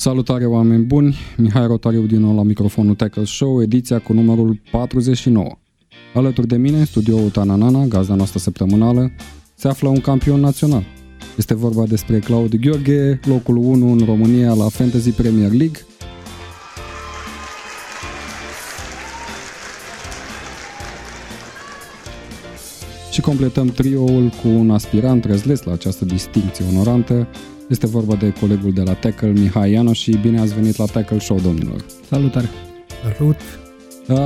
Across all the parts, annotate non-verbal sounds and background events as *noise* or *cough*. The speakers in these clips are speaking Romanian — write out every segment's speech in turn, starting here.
Salutare oameni buni, Mihai Rotariu din nou la microfonul Tackle Show, ediția cu numărul 49. Alături de mine, în studioul Tananana, gazda noastră săptămânală, se află un campion național. Este vorba despre Claudiu Gheorghe, locul 1 în România la Fantasy Premier League. Și completăm trioul cu un aspirant răzles la această distinție onorantă, este vorba de colegul de la Tackle, Mihai Ianoș și bine ați venit la Tackle Show, domnilor. Salutare! Salut!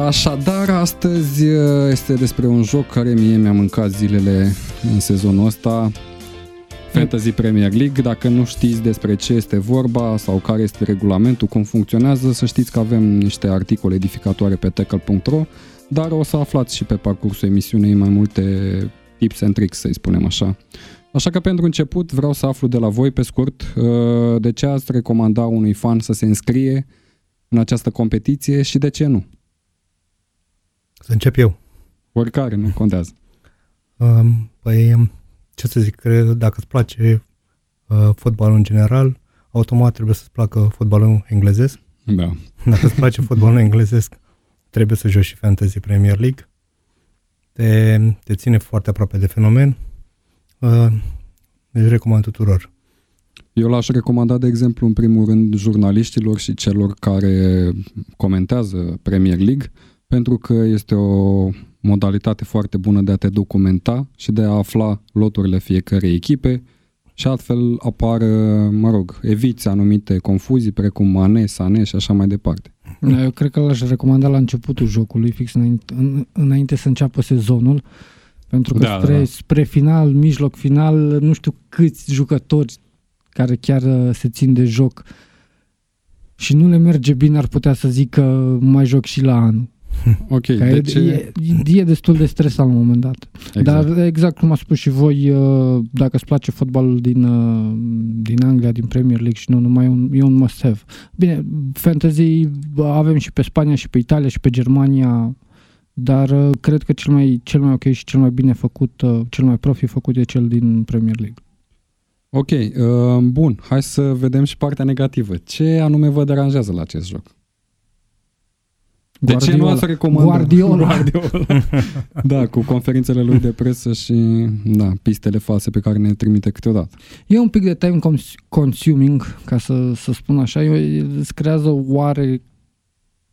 Așadar, astăzi uh, este despre un joc care mie mi-a mâncat zilele în sezonul ăsta, Fantasy Premier League. Dacă nu știți despre ce este vorba sau care este regulamentul, cum funcționează, să știți că avem niște articole edificatoare pe tackle.ro, dar o să aflați și pe parcursul emisiunii mai multe tips and tricks, să-i spunem așa. Așa că pentru început vreau să aflu de la voi pe scurt uh, de ce ați recomanda unui fan să se înscrie în această competiție și de ce nu. Să încep eu. Oricare, nu contează. Um, păi, um, ce să zic, cred, dacă îți place uh, fotbalul în general, automat trebuie să-ți placă fotbalul englezesc. Da. Dacă îți place fotbalul *laughs* englezesc, trebuie să joci și Fantasy Premier League. Te, te ține foarte aproape de fenomen Uh, deci recomand tuturor. Eu l-aș recomanda, de exemplu, în primul rând, jurnaliștilor și celor care comentează Premier League, pentru că este o modalitate foarte bună de a te documenta și de a afla loturile fiecărei echipe și astfel apar, mă rog, eviți anumite confuzii precum Mane, Sane și așa mai departe. Eu cred că l-aș recomanda la începutul jocului, fix înainte, înainte să înceapă sezonul, pentru că da, spre, da. spre final, mijloc final, nu știu câți jucători care chiar uh, se țin de joc și nu le merge bine, ar putea să zic că mai joc și la anul. Ok, deci... e, e destul de stresant la un moment dat. Exact. Dar exact cum a spus și voi, uh, dacă îți place fotbalul din, uh, din Anglia, din Premier League și nu numai, un, e un must-have. Bine, fantasy avem și pe Spania și pe Italia și pe Germania, dar uh, cred că cel mai, cel mai ok și cel mai bine făcut, uh, cel mai profi făcut e cel din Premier League. Ok, uh, bun, hai să vedem și partea negativă. Ce anume vă deranjează la acest joc? De Guardiola. ce nu ați recomandat? Guardiola. Guardiola. da, cu conferințele lui de presă și da, pistele false pe care ne trimite câteodată. E un pic de time consuming, ca să, să spun așa. Îți creează oare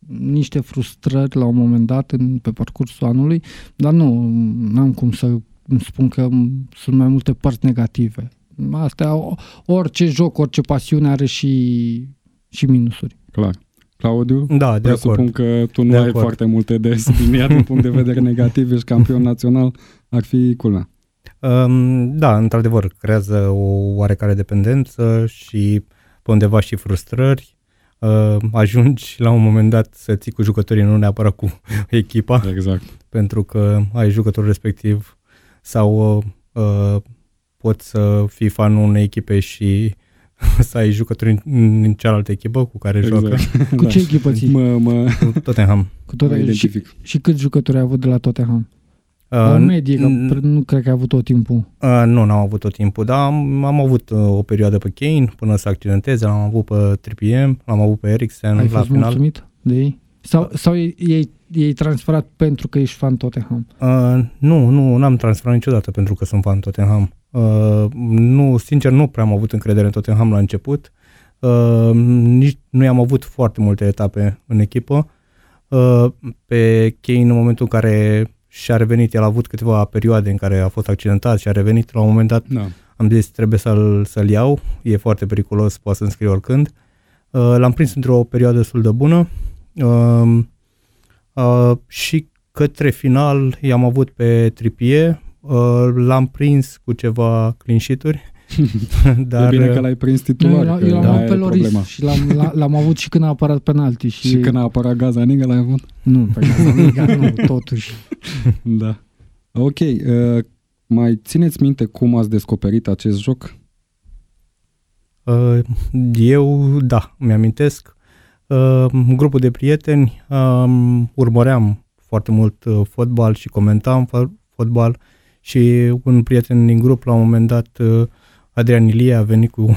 niște frustrări la un moment dat în, pe parcursul anului, dar nu, n-am cum să îmi spun că sunt mai multe părți negative. Astea, orice joc, orice pasiune are și, și minusuri. Clar. Claudiu, da, de presupun acord. că tu nu de ai acord. foarte multe de subliniat din punct de vedere *laughs* negativ, ești campion național, ar fi culmea. Um, da, într-adevăr, creează o oarecare dependență și pe undeva și frustrări uh, ajungi la un moment dat să ții cu jucătorii, nu neapărat cu *laughs* echipa. Exact. Pentru că ai jucătorul respectiv sau uh, poți să fii fanul unei echipe și *laughs* să ai jucători în, în cealaltă echipă cu care exact. joacă. *laughs* Cu ce echipă ții? Mă, mă... Cu Tottenham. Cu Tottenham. Și, și câți jucători ai avut de la Tottenham? Uh, o medie, că nu cred că ai avut tot timpul. Uh, nu, n-am avut tot timpul, dar am, am avut uh, o perioadă pe Kane până să accidenteze, l-am avut pe Tripiem, l-am avut pe Eriksen ai la fost final. mulțumit de ei? Sau, sau ei, ei transferat pentru că ești fan Tottenham? Uh, nu, nu, n-am transferat niciodată pentru că sunt fan Tottenham. Uh, nu, sincer, nu prea am avut încredere în Tottenham la început. Uh, nici nu i-am avut foarte multe etape în echipă. Uh, pe Kane, în momentul în care și a revenit, el a avut câteva perioade în care a fost accidentat și a revenit, la un moment dat da. am zis trebuie să-l, să-l iau, e foarte periculos, poate să înscrie oricând. Uh, l-am prins într-o perioadă destul de bună uh, uh, și către final i-am avut pe Tripie, uh, l-am prins cu ceva clean sheet-uri. *laughs* Dar, e bine că l-ai prins titular. Eu, eu l-am avut pe Loris și l-am, *laughs* l-am avut și când a apărat penalti. Și, și când a apărat Gazzaniga l-ai avut? Nu, pe *laughs* Gazzaniga nu, totuși. da. Ok, uh, mai țineți minte cum ați descoperit acest joc? Uh, eu, da, mi-amintesc. Uh, grupul de prieteni um, urmăream foarte mult uh, fotbal și comentam fotbal și un prieten din grup la un moment dat uh, Adrian Ilie a venit cu, *laughs*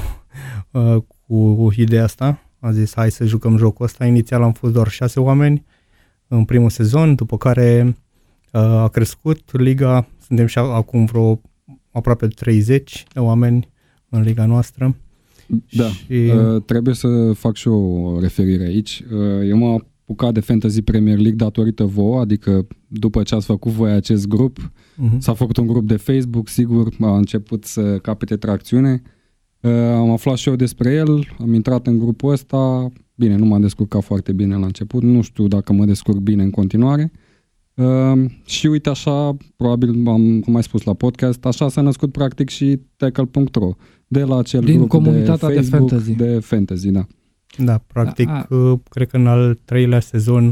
uh, cu ideea asta a zis hai să jucăm jocul ăsta. Inițial am fost doar șase oameni în primul sezon, după care uh, a crescut liga, suntem și acum vreo aproape 30 de oameni în liga noastră. Da, și... uh, trebuie să fac și o referire aici. Uh, eu m-am apucat de Fantasy Premier League datorită vouă, adică după ce ați făcut voi acest grup, uh-huh. s-a făcut un grup de Facebook, sigur, a început să capete tracțiune. Uh, am aflat și eu despre el, am intrat în grupul ăsta, bine, nu m-am descurcat foarte bine la început, nu știu dacă mă descurc bine în continuare. Uh, și uite așa, probabil am, am mai spus la podcast, așa s-a născut practic și tackle.ro, de la acel Din grup comunitatea de de Facebook fantasy. de fantasy, da. Da, practic, A- uh, cred că în al treilea sezon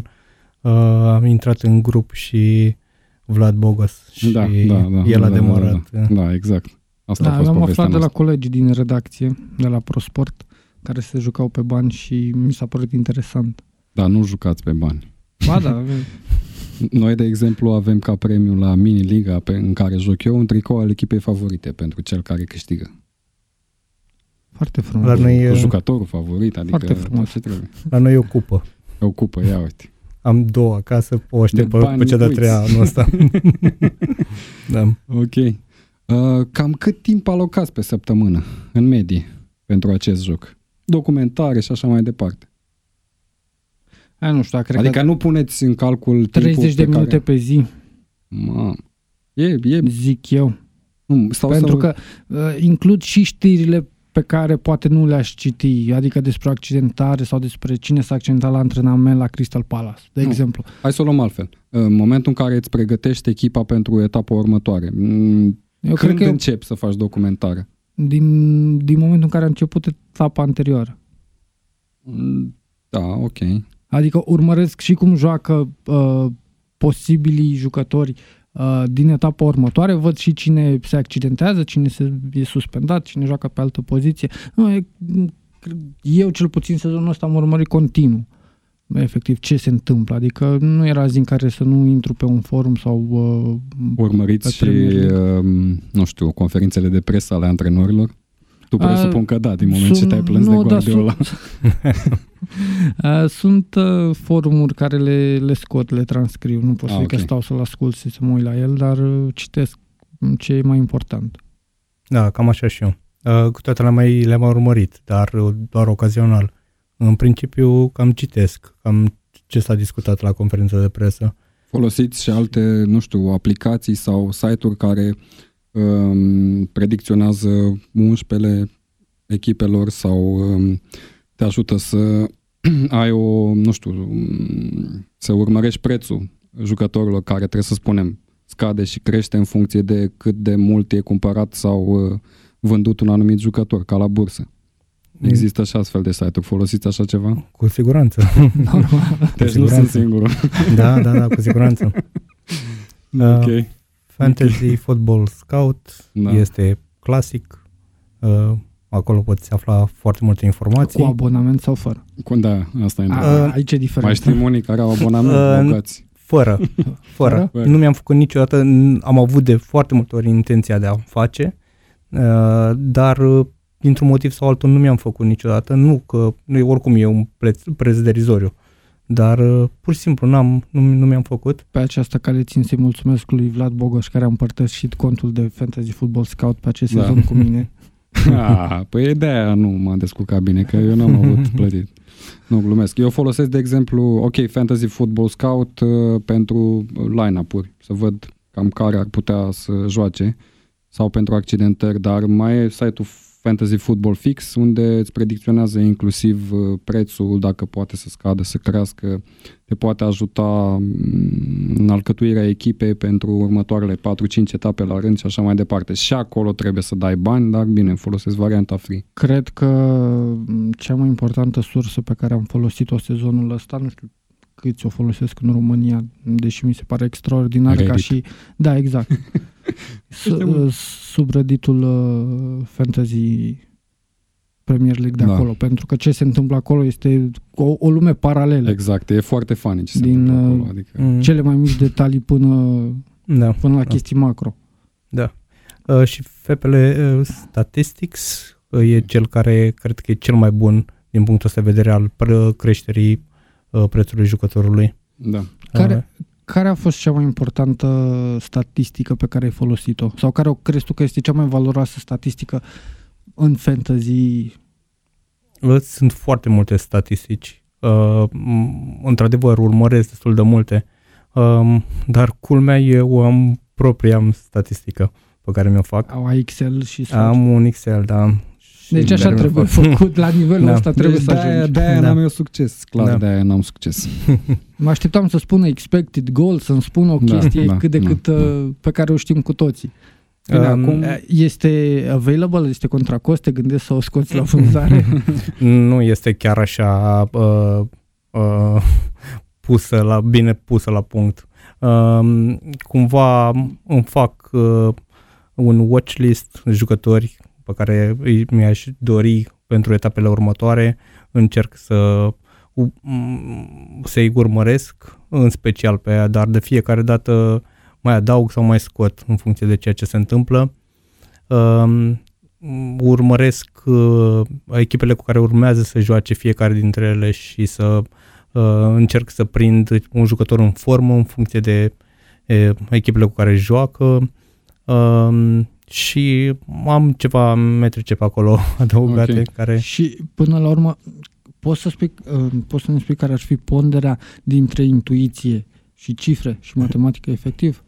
uh, am intrat în grup și Vlad Bogas și da, da, da, el da, a da, demarat. Da, da, da, exact. Asta a Da, fost am povestea aflat de la noastră. colegii din redacție, de la ProSport, care se jucau pe bani și mi s-a părut interesant. Da, nu jucați pe bani. Ba da, *laughs* Noi, de exemplu, avem ca premiu la mini-liga pe, în care joc eu un tricou al echipei favorite pentru cel care câștigă. Foarte frumos. La noi, Cu uh, jucătorul favorit, adică Foarte frumos. ce trebuie. la noi e o cupă. O cupă, ia uite. Am două acasă, o aștept De pe, bani pe cea de-a uiți. treia anul ăsta. *laughs* da. Ok. Uh, cam cât timp alocați pe săptămână, în medie, pentru acest joc? Documentare și așa mai departe. Aia nu știu, cred adică că nu puneți în calcul 30 timpul de pe minute Care... pe zi, Mamă. E, e, zic eu. nu, stau Pentru să... că uh, includ și știrile pe care poate nu le-aș citi, adică despre accidentare sau despre cine s-a accidentat la antrenament la Crystal Palace, de Nu. exemplu. Hai să o luăm altfel. În momentul în care îți pregătești echipa pentru etapa următoare, m, Eu când cred că începi să faci documentare? din, din momentul în care a început etapa anterioară. Mm, Da, ok. Adică urmăresc și cum joacă uh, posibilii jucători uh, din etapa următoare, văd și cine se accidentează, cine se, e suspendat, cine joacă pe altă poziție. Nu, e, eu cel puțin sezonul ăsta am urmărit continuu efectiv ce se întâmplă. Adică nu era zi în care să nu intru pe un forum sau uh, Urmăriți Pe și, Premier League. um, nu știu, conferințele de presă ale antrenorilor? Tu A, presupun că da, din moment ce sunt- te-ai plâns nu, de da, Guardiola. Uh, *laughs* Sunt uh, forumuri care le, le scot, le transcriu. Nu pot să Ah, zic că ok. stau să-l ascult și să mă uit la el, dar uh, citesc ce e mai important. da, cam așa și eu. Uh, cu toate le-am mai, le-am urmărit, dar uh, doar ocazional. În principiu, cam citesc, cam ce s-a discutat la conferința de presă. Folosiți și alte, nu știu, aplicații sau site-uri care um, predicționează 11 echipelor sau um, te ajută să *clears throat* ai o, nu știu, um, să urmărești prețul jucătorilor care trebuie să spunem scade și crește în funcție de cât de mult e cumpărat sau uh, vândut un anumit jucător, ca la bursă. Există și astfel de site-uri. Folosiți așa ceva? Cu siguranță. *laughs* Normal. Deci nu siguranță. sunt singurul. da, da, da, cu siguranță. *laughs* Uh, ok. Fantasy Football Scout Da. este clasic. Uh, acolo poți afla foarte multe informații. Cu abonament sau fără? Cum da, asta e A, întrebarea. aici e diferența. Mai știm unii care au abonament *laughs* Uh, bogați. *laughs* Fără. Fără. Fără? Nu mi-am făcut niciodată, n- am avut de foarte multe ori intenția de a face, uh, dar uh, dintr-un motiv sau altul nu mi-am făcut niciodată, nu că nu, e- oricum e un preț, preț derizoriu, dar uh, pur și simplu n-am, nu, nu mi-am făcut. Pe această cale țin să-i mulțumesc lui Vlad Bogoș care a împărtășit contul de Fantasy Football Scout pe acest Da. sezon cu mine. *laughs* Ah, păi de aia nu m-am descurcat bine, că eu n-am avut *laughs* plătit. Nu glumesc. Eu folosesc, de exemplu, ok, Fantasy Football Scout uh, pentru line-up-uri, să văd cam care ar putea să joace sau pentru accidentări, dar mai e site-ul Fantasy Football Fix, unde îți predicționează inclusiv uh, prețul, dacă poate să scadă, să crească, te poate ajuta mm, în alcătuirea echipei pentru următoarele 4-5 etape la rând și așa mai departe. Și acolo trebuie să dai bani, dar bine, folosesc varianta free. Cred că m, cea mai importantă sursă pe care am folosit-o sezonul ăsta, nu știu câți o folosesc în România, deși mi se pare extraordinar ca Reddit. și... Da, exact. *laughs* S- Este un- subredditul uh, Fantasy Premier League de Da. acolo, pentru că ce se întâmplă acolo este o, o lume paralelă. Exact, e foarte funny ce se Din, întâmplă uh, acolo. Adică, Mm, Cele mai mici detalii până, da. până la Da. chestii macro. Da. Uh, și FPL uh, Statistics uh, e cel care cred că e cel mai bun din punctul ăsta de vedere al creșterii uh, prețului jucătorului. Da. Care, care a fost cea mai importantă statistică pe care ai folosit-o? Sau care o crezi tu că este cea mai valoroasă statistică în fantasy? Sunt foarte multe statistici. Uh, într-adevăr, urmăresc destul de multe. Uh, dar culmea eu am propria am statistică pe care mi-o fac. Au Excel și sau... Am un Excel, da. Deci așa trebuie făcut, la nivelul da. ăsta trebuie deci să de-aia, ajungi. De-aia da. n-am eu succes, clar, da. de-aia n-am succes. *laughs* Mă așteptam să spună expected goal, să-mi spună o da, chestie da, cât de da, cât da. pe care o știm cu toții. Bine, um, acum este available, este contra cost, te gândești să o scoți la vânzare? *laughs* nu este chiar așa uh, uh, pusă la, bine pusă la punct. Uh, cumva îmi fac uh, un watchlist jucători pe care mi-aș dori pentru etapele următoare. Încerc să să-i urmăresc, în special pe ea, dar de fiecare dată mai adaug sau mai scot în funcție de ceea ce se întâmplă. Uh, urmăresc uh, echipele cu care urmează să joace fiecare dintre ele și să uh, încerc să prind un jucător în formă în funcție de uh, echipele cu care joacă. Uh, și am ceva metrice pe acolo *laughs* adăugate okay. care... Și până la urmă, poți să, spui, uh, poți să ne spui care ar fi ponderea dintre intuiție și cifre și matematică efectiv?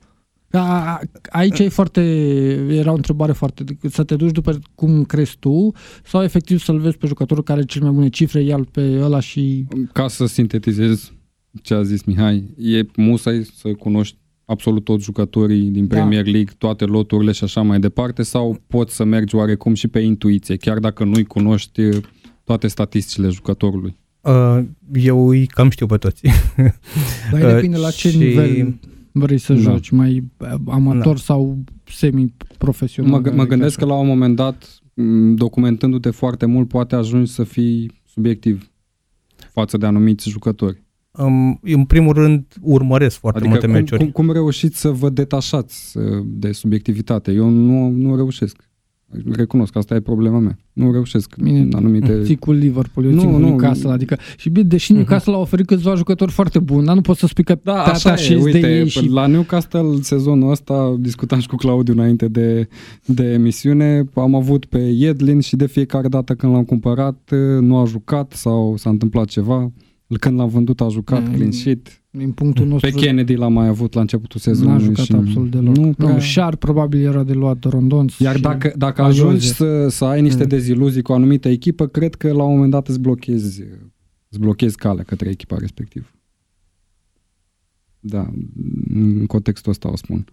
A, aici e foarte, era o întrebare foarte, să te duci după cum crezi tu sau efectiv să-l vezi pe jucătorul care are cel mai bune cifre, ia pe ăla și... Ca să sintetizez ce a zis Mihai, e musai să cunoști absolut toți jucătorii din da. Premier League, toate loturile și așa mai departe, sau poți să mergi oarecum și pe intuiție, chiar dacă nu-i cunoști uh, toate statisticile jucătorului? Uh, eu îi cam știu pe toți. *laughs* Dar uh, depinde la ce și... nivel vrei să da. joci, mai uh, amator da. sau semi-profesional. Mă, mă gândesc că la un moment dat, documentându-te foarte mult, poate ajungi să fii subiectiv față de anumiți jucători în primul rând urmăresc foarte adică multe cum, meciuri. Cum, cum reușiți să vă detașați uh, de subiectivitate? Eu nu, nu reușesc. Recunosc că asta e problema mea. Nu reușesc Bine, în anumite... Ții cu Liverpool, eu nu, țin cu nu, Newcastle, adică și bine, deși uh-huh. Newcastle a oferit câțiva jucători foarte buni, dar nu pot să spui că da, așa e, uite, de ei și... la Newcastle sezonul ăsta, discutam și cu Claudiu înainte de, de emisiune, am avut pe Yedlin și de fiecare dată când l-am cumpărat nu a jucat sau s-a întâmplat ceva când l-am vândut a jucat mm. clean sheet. Din punctul nostru... Pe Kennedy l-am mai avut la începutul sezonului. N-a jucat și absolut deloc. Nu, prea... nu Șar probabil era de luat Rondon. Iar dacă, dacă ajungi să, să ai niște mm. deziluzii cu o anumită echipă, cred că la un moment dat îți blochezi, îți blochezi calea către echipa respectivă. Da, în contextul ăsta o spun.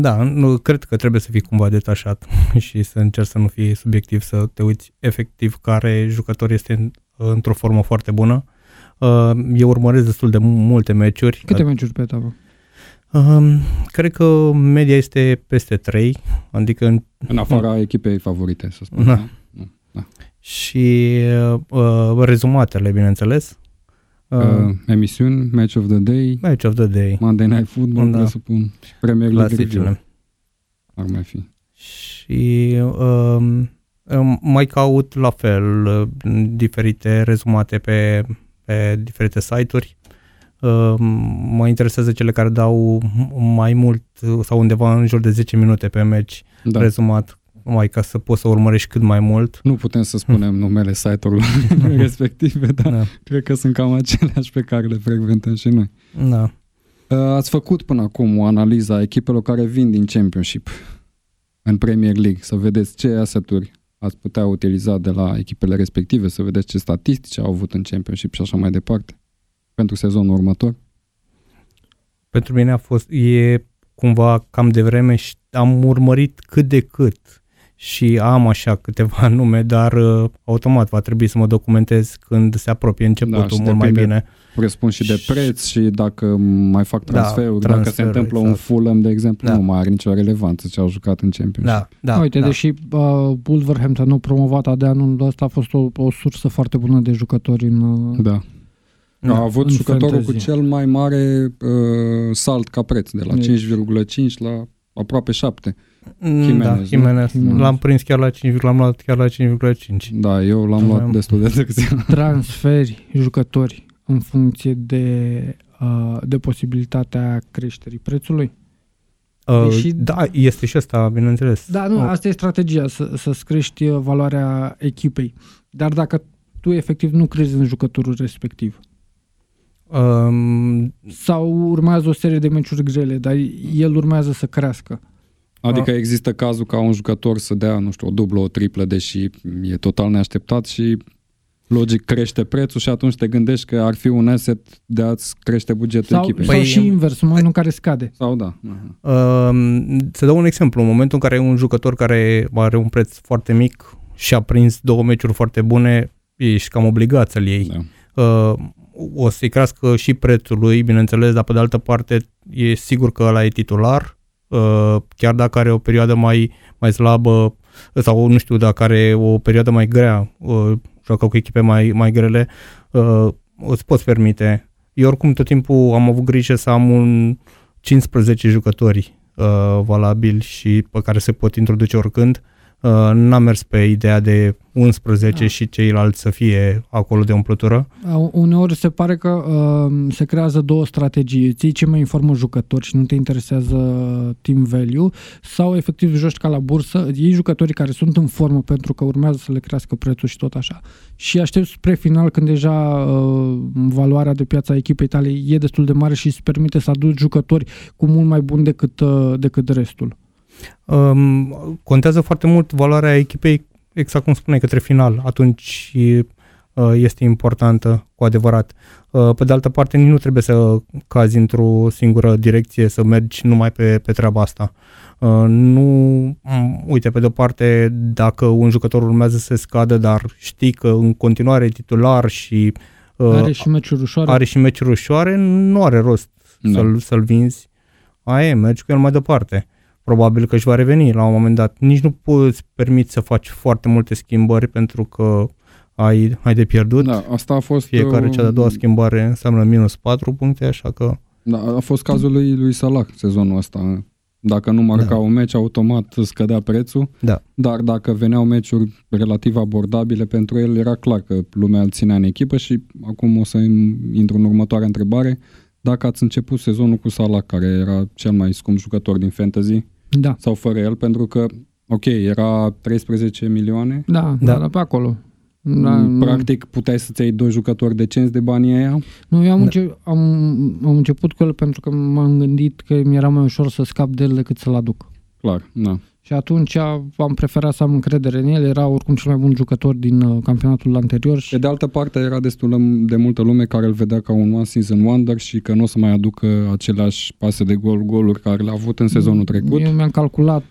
Da, nu, cred că trebuie să fii cumva detașat *laughs* și să încerci să nu fii subiectiv, să te uiți efectiv care jucător este într-o formă foarte bună Uh, eu urmăresc destul de multe meciuri. Câte meciuri pe etapă? Um, cred că media este peste 3, adică... În, în afara uh, echipei favorite, să spun. Da. da. da. Și uh, rezumatele, bineînțeles. Uh, uh, emisiuni, Match of the Day. Match of the Day. Monday Night Football, da. presupun. Și Premier League Review. Ar mai fi. Și uh, mai caut la fel uh, diferite rezumate pe pe diferite site-uri. Uh, mă interesează cele care dau mai mult sau undeva în jur de 10 minute pe meci da. rezumat, mai ca să poți să urmărești cât mai mult. Nu putem să spunem hmm. numele site-urilor *laughs* *laughs* respective, dar da. cred că sunt cam aceleași pe care le frecventăm și noi. Da. Uh, ați făcut până acum o analiză a echipelor care vin din Championship în Premier League, să vedeți ce aseturi ați putea utiliza de la echipele respective, să vedeți ce statistici au avut în Championship și așa mai departe, pentru sezonul următor? Pentru mine a fost, e cumva cam de vreme și am urmărit cât de cât și am așa câteva nume, dar uh, automat va trebui să mă documentez când se apropie începutul da, mult mai bine. Presupun și de preț și dacă mai fac transferuri, da, transfer, dacă se întâmplă exact. un Fulham, de exemplu, da. nu mai are nicio relevanță ce au jucat în Championship. Da, da, Uite, da. deși uh, Wolverhampton nu promovat de anul ăsta a fost o, o sursă foarte bună de jucători în uh, Da. Da, a avut jucătorul fantasy. cu cel mai mare uh, salt ca preț, de la 5,5 la aproape 7. Mm, Jimenez, da, nu? Jimenez. Jimenez. L-am prins chiar la 5, l-am luat chiar la 5,5. Da, eu l-am luat Aveam- destul de târziu. Transferi jucători în funcție de, uh, de posibilitatea creșterii prețului? Uh, Deși- Da, este și asta, bineînțeles. Da, nu, Uh, asta e strategia, să, să-ți crești uh, valoarea echipei. Dar dacă tu efectiv nu crezi în jucătorul respectiv um, sau urmează o serie de meciuri grele, dar el urmează să crească. Adică există cazul ca un jucător să dea, nu știu, o dublă, o triplă, deși e total neașteptat și logic crește prețul și atunci te gândești că ar fi un asset de a-ți crește bugetul Sau, echipei. sau Păi- și invers, în momentul în care scade. Sau da. Aha. Um, să dau un exemplu. În momentul în care e un jucător care are un preț foarte mic și a prins două meciuri foarte bune, ești cam obligat să-l iei. Da. Uh, o să-i crească și prețul lui, bineînțeles, dar pe de altă parte e sigur că ăla e titular, uh, chiar dacă are o perioadă mai, mai slabă sau nu știu, dacă are o perioadă mai grea, uh, joacă cu echipe mai, mai grele, uh, îți poți permite. Eu oricum tot timpul am avut grijă să am un 15 jucători uh, valabili și pe care se pot introduce oricând. Uh, n-am mers pe ideea de 11 Da. și ceilalți să fie acolo de umplutură. Uh, Uneori se pare că uh, se creează două strategii. Ții ce mai informă jucători și nu te interesează team value sau efectiv joci ca la bursă, iei jucătorii care sunt în formă pentru că urmează să le crească prețul și tot așa. Și aștepți spre final când deja uh, valoarea de piața echipei tale e destul de mare și îți permite să aduci jucători cu mult mai bun decât, uh, decât restul. Um, contează foarte mult valoarea echipei, exact cum spuneai, către final. Atunci uh, este importantă cu adevărat. Uh, pe de altă parte, nici nu trebuie să cazi într-o singură direcție, să mergi numai pe, pe treaba asta. Uh, nu, m, uite, pe de-o parte, dacă un jucător urmează să scadă, dar știi că în continuare e titular și uh, Are și meciuri ușoare. are și meciuri ușoare, nu are rost Da. să-l, să-l vinzi. Aia e, mergi cu el mai departe. Probabil că își va reveni la un moment dat. Nici nu poți permite să faci foarte multe schimbări pentru că ai, ai de pierdut. Da, asta a fost... Fiecare uh, cea de-a doua schimbare înseamnă minus 4 puncte, așa că Da, a fost cazul lui, lui Salah sezonul ăsta. Dacă nu marca Da. un meci, automat scădea prețul, da. dar dacă veneau meciuri relativ abordabile pentru el, era clar că lumea îl ținea în echipă și acum o să intru în următoarea întrebare. Dacă ați început sezonul cu Salah, care era cel mai scump jucător din fantasy, Da, sau fără el, pentru că, ok, era 13 milioane, da, Da. da. pe acolo. Da, Mm, nu- Practic puteai să-ți iei doi jucători decenți de banii aia? Nu, eu am, Da. înce- am, am început cu el pentru că m-am gândit că mi era mai ușor să scap de el decât să-l aduc. Clar, da. Și atunci am preferat să am încredere în el, era oricum cel mai bun jucător din uh, campionatul anterior și Pe de altă parte, era destul de multă lume care îl vedea ca un one season wonder și că nu o să mai aducă aceleași pase de gol, goluri care le-a avut în sezonul trecut. eu mi-am calculat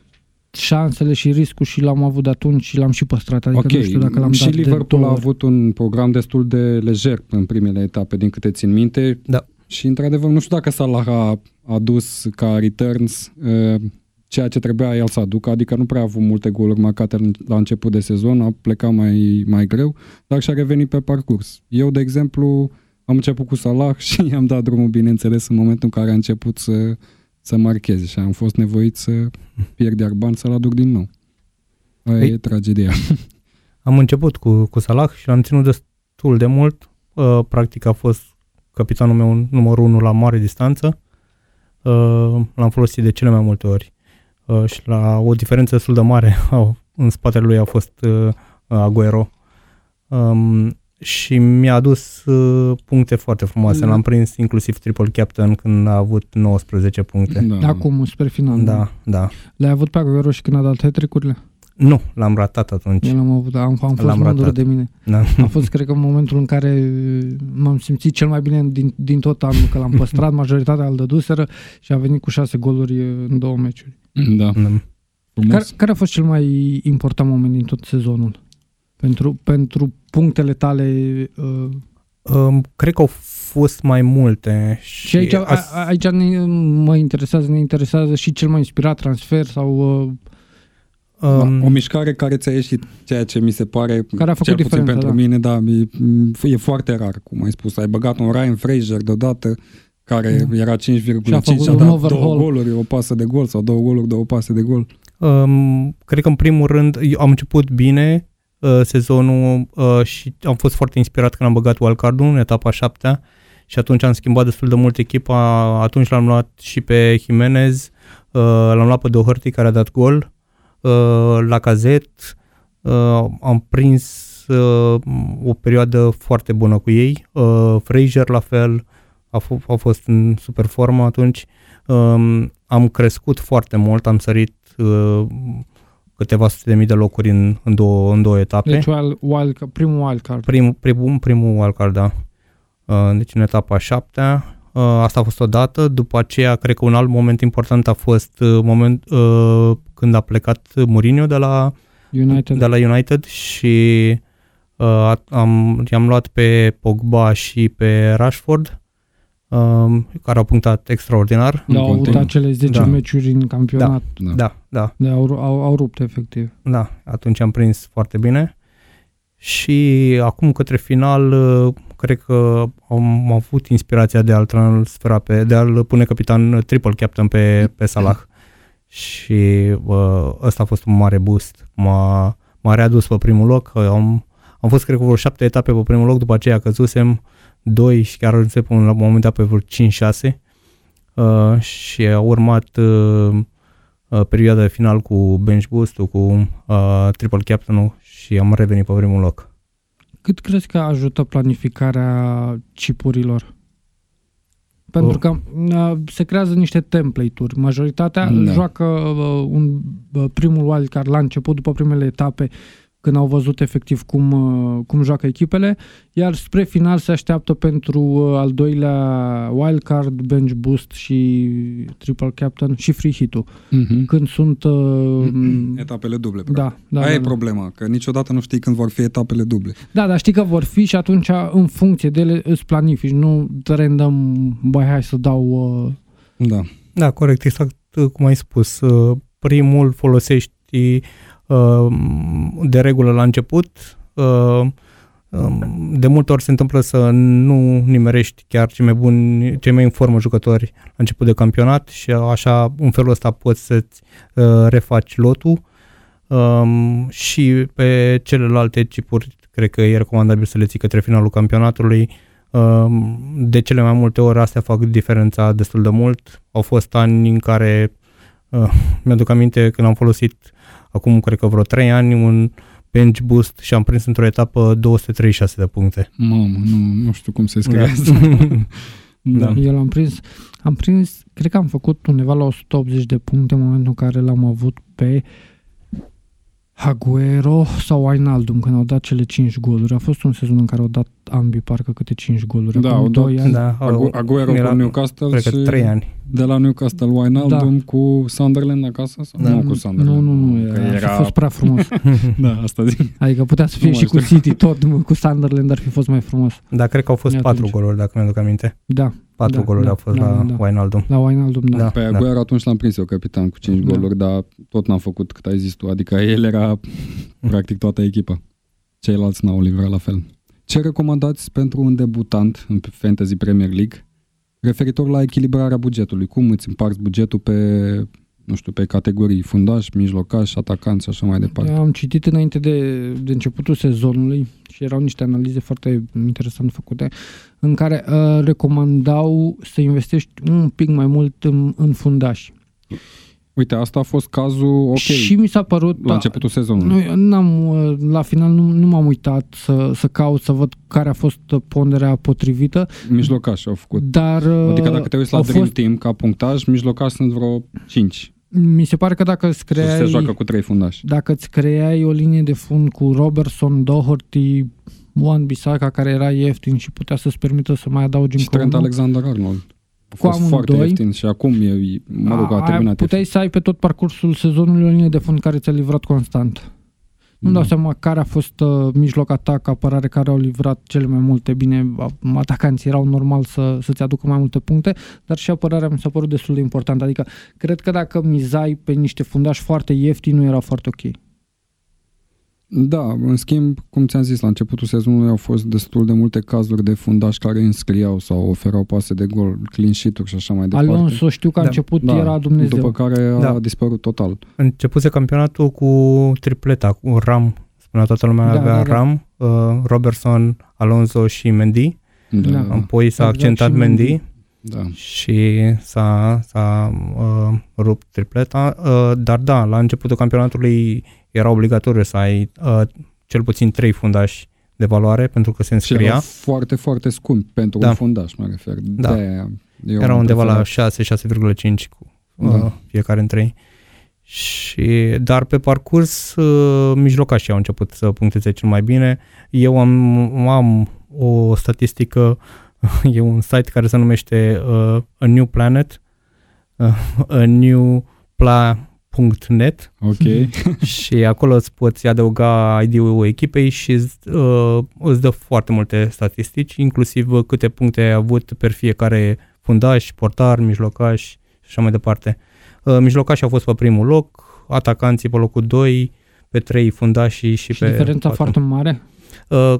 șansele și riscul și l-am avut de atunci și l-am și păstrat. Adică ok, nu știu dacă l-am și dat de Liverpool două a ori. avut un program destul de lejer în primele etape, din câte țin minte. Da. Și, într-adevăr, nu știu dacă Salah a adus ca returns uh, ceea ce trebuia el să aducă, adică nu prea a avut multe goluri marcate la început de sezon, a plecat mai, mai greu, dar și-a revenit pe parcurs. Eu, de exemplu, am început cu Salah *laughs* și i-am dat drumul, bineînțeles, în momentul în care a început să, să marcheze și am fost nevoit să pierd iar bani să-l aduc din nou. Aia Ei. e tragedia. *laughs* Am început cu, cu Salah și l-am ținut destul de mult. Uh, practic a fost capitanul meu numărul 1 la mare distanță. Uh, l-am folosit de cele mai multe ori. Uh, și la o diferență destul de mare *laughs* au, în spatele lui a fost uh, Aguero. Um, și mi-a adus uh, puncte foarte frumoase. Da. L-am prins inclusiv triple captain când a avut 19 puncte. Da. Acum, spre final. Da, da. Le-ai avut pe Aguero și când a dat hat Nu, l-am ratat atunci. Eu l-am avut, am, am fost L-am mândru ratat. de mine. Da. A fost, cred că, momentul în care m-am simțit cel mai bine din, din tot anul, că l-am păstrat, *laughs* majoritatea îl dăduseră și a venit cu șase goluri în două meciuri. Da, Da. Care, frumos. care a fost cel mai important moment din tot sezonul? Pentru, pentru punctele tale uh, Um, cred că au fost mai multe. Și, și aici, a, as- a- aici ne, mă interesează, ne interesează și cel mai inspirat transfer sau uh, um, o mișcare care ți-a ieșit ceea ce mi se pare, Care a făcut cel puțin diferența, pentru da. mine, da, e, e foarte rar, cum ai spus. Ai băgat un Ryan Fraser deodată, care Da. era 5,5 Și a și făcut a un dat overhaul. două goluri, o pasă de gol sau două goluri, două pase de gol. Um, cred că în primul rând eu am început bine uh, sezonul uh, și am fost foarte inspirat când am băgat wildcard-ul în etapa 7 și atunci am schimbat destul de mult echipa. Atunci l-am luat și pe Jimenez, uh, l-am luat pe Doherty care a dat gol, uh, la cazet, uh, am prins uh, o perioadă foarte bună cu ei. Uh, Fraser la fel, a, f- a fost în super formă atunci. Um, am crescut foarte mult, am sărit uh, câteva sute de mii de locuri în, în, două, în două etape. Deci wild, wild, primul wildcard. Primul, primul, primul wildcard, da. Uh, deci în etapa șaptea. Uh, asta a fost o dată. După aceea, cred că un alt moment important a fost uh, moment uh, când a plecat Mourinho de la United. de la United și uh, am, i-am luat pe Pogba și pe Rashford, um, care au punctat extraordinar. Da, au avut continuu. acele 10 Da. meciuri în campionat. Da. Da, da, Da. Au, au, au rupt, efectiv. da. Atunci am prins foarte bine. Și acum către final, uh, cred că am avut inspirația de a-l transfera pe, de a-l pune capitan uh, triple captain pe, pe Salah. Și uh, ăsta a fost un mare boost. M-a, m-a readus pe primul loc. Am, am fost, cred că, vreo șapte etape pe primul loc, după aceea căzusem 2 și chiar ajunsem până la un moment dat pe vreo 5-6. Uh, și a urmat uh, uh, perioada de final cu bench boost cu uh, triple captain și am revenit pe primul loc. Cât crezi că ajută planificarea chipurilor? Pentru Oh. că uh, se creează niște template-uri. Majoritatea Da. joacă uh, un uh, primul wildcard la început, după primele etape, când au văzut efectiv cum, uh, cum joacă echipele, iar spre final se așteaptă pentru uh, al doilea wildcard, bench boost și triple captain și free hit-ul. Mhm. Când sunt... Uh, Etapele duble. da, da, Aia da, e da. problema, că niciodată nu știi când vor fi etapele duble. Da, dar știi că vor fi și atunci în funcție de ele îți planifici, nu random, băi, hai să dau... Uh, Da. Da, corect, exact uh, cum ai spus. Uh, Primul folosești uh, de regulă la început. Uh, um, De multe ori se întâmplă să nu nimerești chiar cei mai buni, cei mai în formă jucători la început de campionat și așa, în felul ăsta poți să-ți uh, refaci lotul um, și pe celelalte cipuri cred că e recomandabil să le ții către finalul campionatului. Um, De cele mai multe ori astea fac diferența destul de mult. Au fost ani în care uh, mi-aduc aminte când am folosit acum cred că vreo 3 ani un bench boost și am prins într-o etapă 236 de puncte. Mamă, nu, nu știu cum se scrie Da. asta. *laughs* Da. Eu l-am prins, am prins, cred că am făcut undeva la 180 de puncte în momentul în care l-am avut pe Aguero sau Wijnaldum când au dat cele 5 goluri. A fost un sezon în care au dat ambii parcă câte 5 goluri. Da, Acum au dat- 2 ani. Da, Agu- Aguero era- cu Newcastle cred că și 3 ani. de la Newcastle Wijnaldum Da. cu Sunderland acasă? Sau? Da. Nu cu Sunderland. Nu, nu, nu, Că era, era... a fost prea frumos. *laughs* Da, asta zic. Adică putea să fie Nu și mai cu știu. City tot, mă, cu Sunderland ar fi fost mai frumos. Da, cred că au fost E 4 atunci. goluri, dacă mi-aduc aminte. Da, 4 Da, goluri da, au fost da, la da. Wijnaldum. la Wijnaldum, da. Da. Pe Aguero atunci l-am prins eu capitan cu 5 Da. goluri, dar tot n-am făcut cât ai zis tu. Adică el era practic toată echipa. Ceilalți n-au livrat la fel. Ce recomandați pentru un debutant în Fantasy Premier League referitor la echilibrarea bugetului? Cum îți împarți bugetul pe, nu știu, pe categorii fundaș, mijlocaș, atacanți și așa mai departe? Eu am citit înainte de, de începutul sezonului și erau niște analize foarte interesant făcute în care uh, recomandau să investești un pic mai mult în, în fundași. Uite, asta a fost cazul, ok, Și mi s-a părut... la începutul sezonului. Nu, eu n-am, uh, la final nu, nu m-am uitat să, să caut, să văd care a fost ponderea potrivită, Mijlocaș au făcut. dar uh, Adică dacă te uiți la au Dream fost, Team ca punctaj, mijlocaș sunt vreo 5. Mi se pare că dacă îți Se joacă creai, cu 3 fundași. dacă îți creai o linie de fund cu Robertson, Doherty, Juan Bisaka, care era ieftin și putea să-ți permită să mai adaugi Și încă Trent unul, Alexander-Arnold. A Cu fost foarte amândoi. ieftin și acum e, mă rog, a aia terminat puteai să ai pe tot parcursul sezonului o linie de fund care ți-a livrat constant. Nu-mi dau Da. seama care a fost uh, mijloc atac, apărare care au livrat cele mai multe. Bine, a- atacanții erau normal să, să-ți aducă mai multe puncte, dar și apărarea mi s-a părut destul de importantă. Adică, cred că dacă mizai pe niște fundași foarte ieftini, nu era foarte ok. Da, în schimb, cum ți-am zis, la începutul sezonului au fost destul de multe cazuri de fundași care înscriau sau oferau pase de gol, clean sheet-uri și așa mai departe. Alonso știu că a Da. început, Da, era Dumnezeu. După care a Da. dispărut total. Începuse campionatul cu tripleta, cu Ram, spunea toată lumea, Da, avea da, da. Ram, uh, Robertson, Alonso și Mendy. Da, Da. da. Apoi s-a Exact, accentat și Mendy, Mendy. Da. și s-a, s-a uh, rupt tripleta. Uh, dar da, la începutul campionatului era obligatoriu să ai uh, cel puțin trei fundași de valoare pentru că se Și înscria. era foarte, foarte scump pentru Da. un fundaș, mă refer. Da. De-aia eu Era am undeva la preferat. 6-6,5 cu uh, Da. fiecare în trei. Și, dar pe parcurs uh, mijlocașii au început să puncteze cel mai bine. Eu am, am o statistică, *laughs* e un site care se numește uh, A New Planet, uh, a new pla.net Ok. *laughs* și acolo îți poți adăuga ID-ul echipei și îți, uh, îți dă foarte multe statistici, inclusiv uh, câte puncte ai avut per fiecare fundaș, portar, mijlocaș și așa mai departe. Uh, mijlocașii au fost pe primul loc, atacanții pe locul 2, pe 3 fundașii și, Și pe diferența patru. foarte mare? Uh, uh,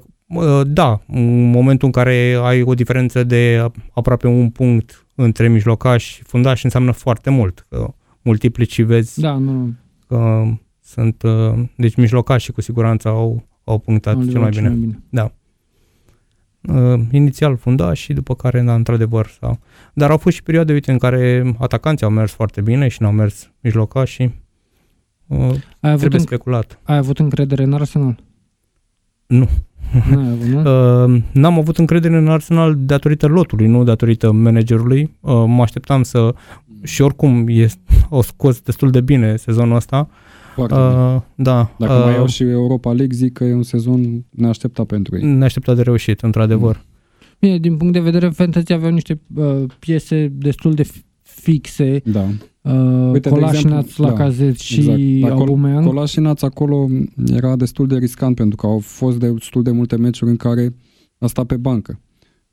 da, în momentul în care ai o diferență de aproape un punct între mijlocași și fundași înseamnă foarte mult. Că multiplici și vezi Da, nu. că sunt, uh, deci mijlocașii cu siguranță au, au punctat au cel livrat mai bine. Uh, inițial fundași și după care, da, într-adevăr, sau. Dar au fost și perioade, uite, în care atacanții au mers foarte bine și n-au mers mijlocașii. Uh, Ai avut, trebuie în, speculat. ai avut încredere în Arsenal? Nu. N-ai avut, nu? Uh, n-am avut încredere în Arsenal datorită lotului, nu datorită managerului. Uh, mă așteptam să... Și oricum este, au scos destul de bine sezonul ăsta. Foarte bine. Uh, da. Dacă uh, mai au și Europa League, zic că e un sezon neașteptat pentru ei. neașteptat de reușit, într-adevăr. Bine, din punct de vedere fantasy aveau niște uh, piese destul de fi- fixe, Da. Uh, Uite, de Colașinaț, exemplu, da, Lacazette și exact. Dar Col- Aubameyang. Colașinaț acolo era destul de riscant pentru că au fost destul de multe meciuri în care a stat pe bancă.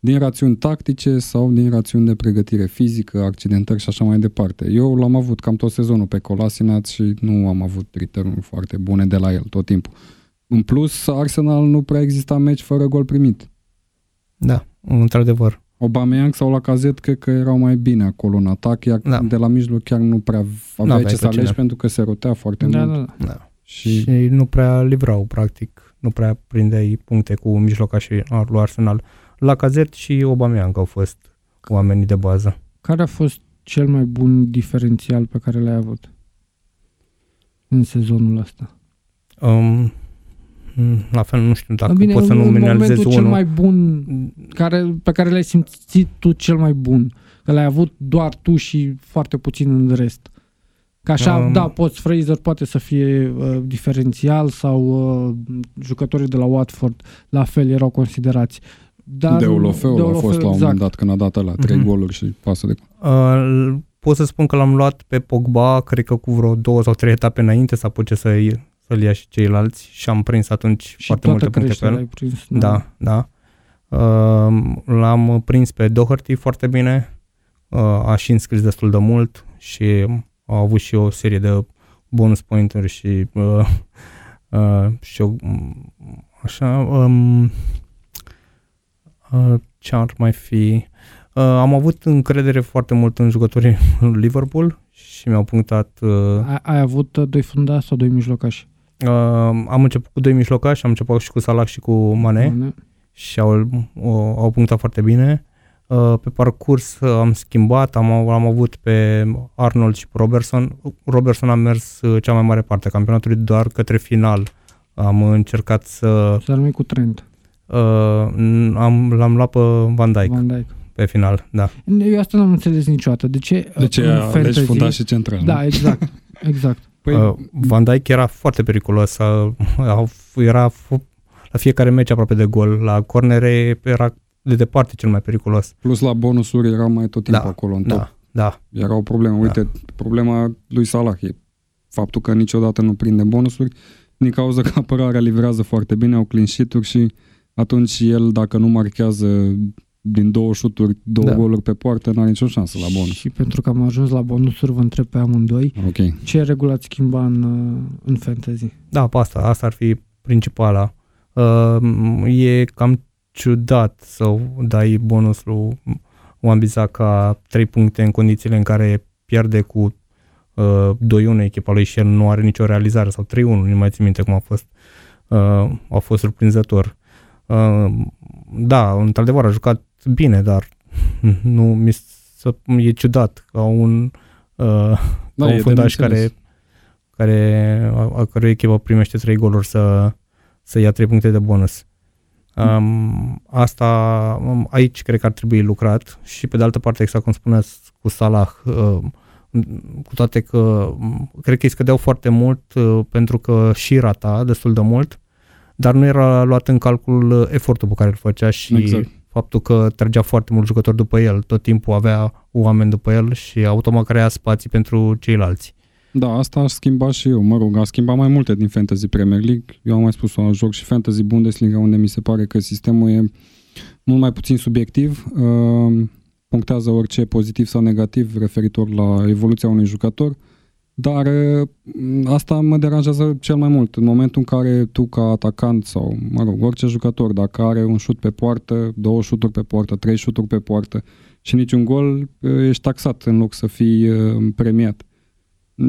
Din rațiuni tactice sau din rațiuni de pregătire fizică, accidentări și așa mai departe. Eu l-am avut cam tot sezonul pe Colasinaț și nu am avut return foarte bune de la el tot timpul. În plus, Arsenal nu prea exista meci fără gol primit. Da, într-adevăr. Aubameyang sau Lacazette cred că erau mai bine acolo în atac, iar Da. de la mijloc chiar nu prea aveai N-aveai ce să pe alegi cine. pentru că se rotea foarte Da, mult. da, da. Da. Și, Și nu prea livrau, practic. Nu prea prindeai puncte cu mijlocașii lui Arsenal. Lacazette și Aubameyang au fost oamenii de bază. Care a fost cel mai bun diferențial pe care l-ai avut în sezonul ăsta? Um, mm, la fel, nu știu dacă Bine, pot să în numinalizez momentul unul. cel mai bun care, pe care l-ai simțit tu cel mai bun, că l-ai avut doar tu și foarte puțin în rest. Că așa, Um, da, poți, Fraser poate să fie uh, diferențial sau uh, jucătorii de la Watford la fel erau considerați. Dar, de Olofeu a Deulofeu, fost la un exact. moment dat când a dat la trei Mhm. goluri și pasă de Uh, pot să spun că l-am luat pe Pogba, cred că cu vreo două sau trei etape înainte să apuce să să-l ia și ceilalți și am prins atunci Și foarte toată multe puncte pe creșterea el. ai prins. Da, da. Uh, l-am prins pe Doherty foarte bine, uh, a și înscris destul de mult și a avut și o serie de bonus pointeri și uh, uh, și o, așa um, uh, ce ar mai fi uh, am avut încredere foarte mult în jucătorii lui *laughs* Liverpool și mi-au punctat uh, Ai, ai avut uh, doi fundași sau doi mijlocași? Uh, am început cu doi mijlocași, am început și cu Salah și cu Mane Mane. și au, o, au punctat foarte bine. Uh, Pe parcurs uh, am schimbat, am, am avut pe Arnold și pe Robertson. Robertson a mers uh, cea mai mare parte a campionatului doar către final. Am încercat să... S-a numit cu Trent, Uh, am, l-am luat pe Van Dijk Van Dijk. pe final, da. Eu asta n-am înțeles niciodată. De ce, De ce în alegi fantasy- fundașii central? nu? Da, exact. Exact. *laughs* Păi, Uh, Van Dijk era foarte periculos. Uh, au- era f- la fiecare meci aproape de gol. La cornere era de departe cel mai periculos. plus la bonusuri era mai tot timpul Da, acolo în top. Da, da. Era o problemă. Uite, problema lui Salah e faptul că niciodată nu prinde bonusuri din cauza că apărarea livrează foarte bine, au clean sheet-uri și atunci el, dacă nu marchează din două șuturi, două Da. goluri pe poartă, n-are nicio șansă la bonus. Și pentru că am ajuns la bonusuri, vă întreb pe amândoi, Ok. ce regulă ați schimba în, uh, în fantasy? Da, pe asta, asta ar fi principala. Uh, e cam ciudat să dai bonus lui Wambisaka 3 puncte în condițiile în care pierde cu uh, 2-1 echipa lui și el nu are nicio realizare sau 3-1, nu mai țin minte cum a fost. Uh, a fost surprinzător. Uh, da, într-adevăr a jucat bine, dar nu mi să, e ciudat ca un, uh, da, ca un fundaș care, care, a, a cărui echipă primește 3 goluri să, să ia 3 puncte de bonus. Um, asta, um, aici cred că ar trebui lucrat și pe de altă parte, exact cum spuneați cu Salah, uh, cu toate că um, cred că îi scădeau foarte mult uh, pentru că și rata destul de mult, dar nu era luat în calcul efortul pe care îl făcea și exact. Faptul că trăgea foarte mult jucători după el, tot timpul avea oameni după el și automat crea spații pentru ceilalți. Da, asta aș schimba și eu. Mă rog, a schimbat mai multe din Fantasy Premier League. Eu am mai spus-o, joc și Fantasy Bundesliga, unde mi se pare că sistemul e mult mai puțin subiectiv. Uh, punctează orice pozitiv sau negativ referitor la evoluția unui jucător. Dar uh, asta mă deranjează cel mai mult. În momentul în care tu ca atacant sau, mă rog, orice jucător, dacă are un șut pe poartă, două șuturi pe poartă, trei șuturi pe poartă și niciun gol, uh, ești taxat în loc să fii premiat.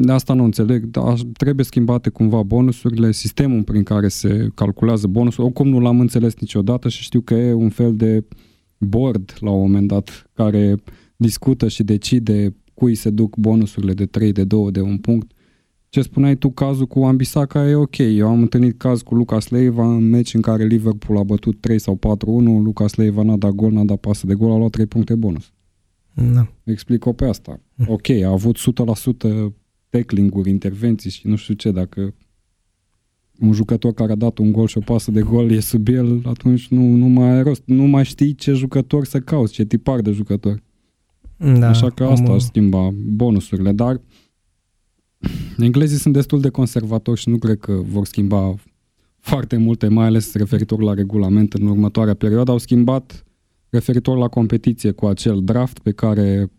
Asta nu înțeleg, dar trebuie schimbate cumva bonusurile, sistemul prin care se calculează bonusul. Oricum nu l-am înțeles niciodată și știu că e un fel de board la un moment dat care discută și decide cui se duc bonusurile de 3, de 2, de un punct. Ce spuneai tu, cazul cu Ambisaka e ok. Eu am întâlnit caz cu Lucas Leiva în meci în care Liverpool a bătut 3 sau 4-1, Lucas Leiva n-a dat gol, n-a dat pasă de gol, a luat 3 puncte bonus. Da. Explic-o pe asta. Ok, a avut 100% tackling-uri, intervenții și nu știu ce, dacă un jucător care a dat un gol și o pasă de gol e sub el, atunci nu, nu mai ai rost. Nu mai știi ce jucător să cauți, ce tipar de jucător. Da, Așa că asta aș schimba bonusurile, dar englezii sunt destul de conservatori și nu cred că vor schimba foarte multe, mai ales referitor la regulament în următoarea perioadă. Au schimbat referitor la competiție cu acel draft pe care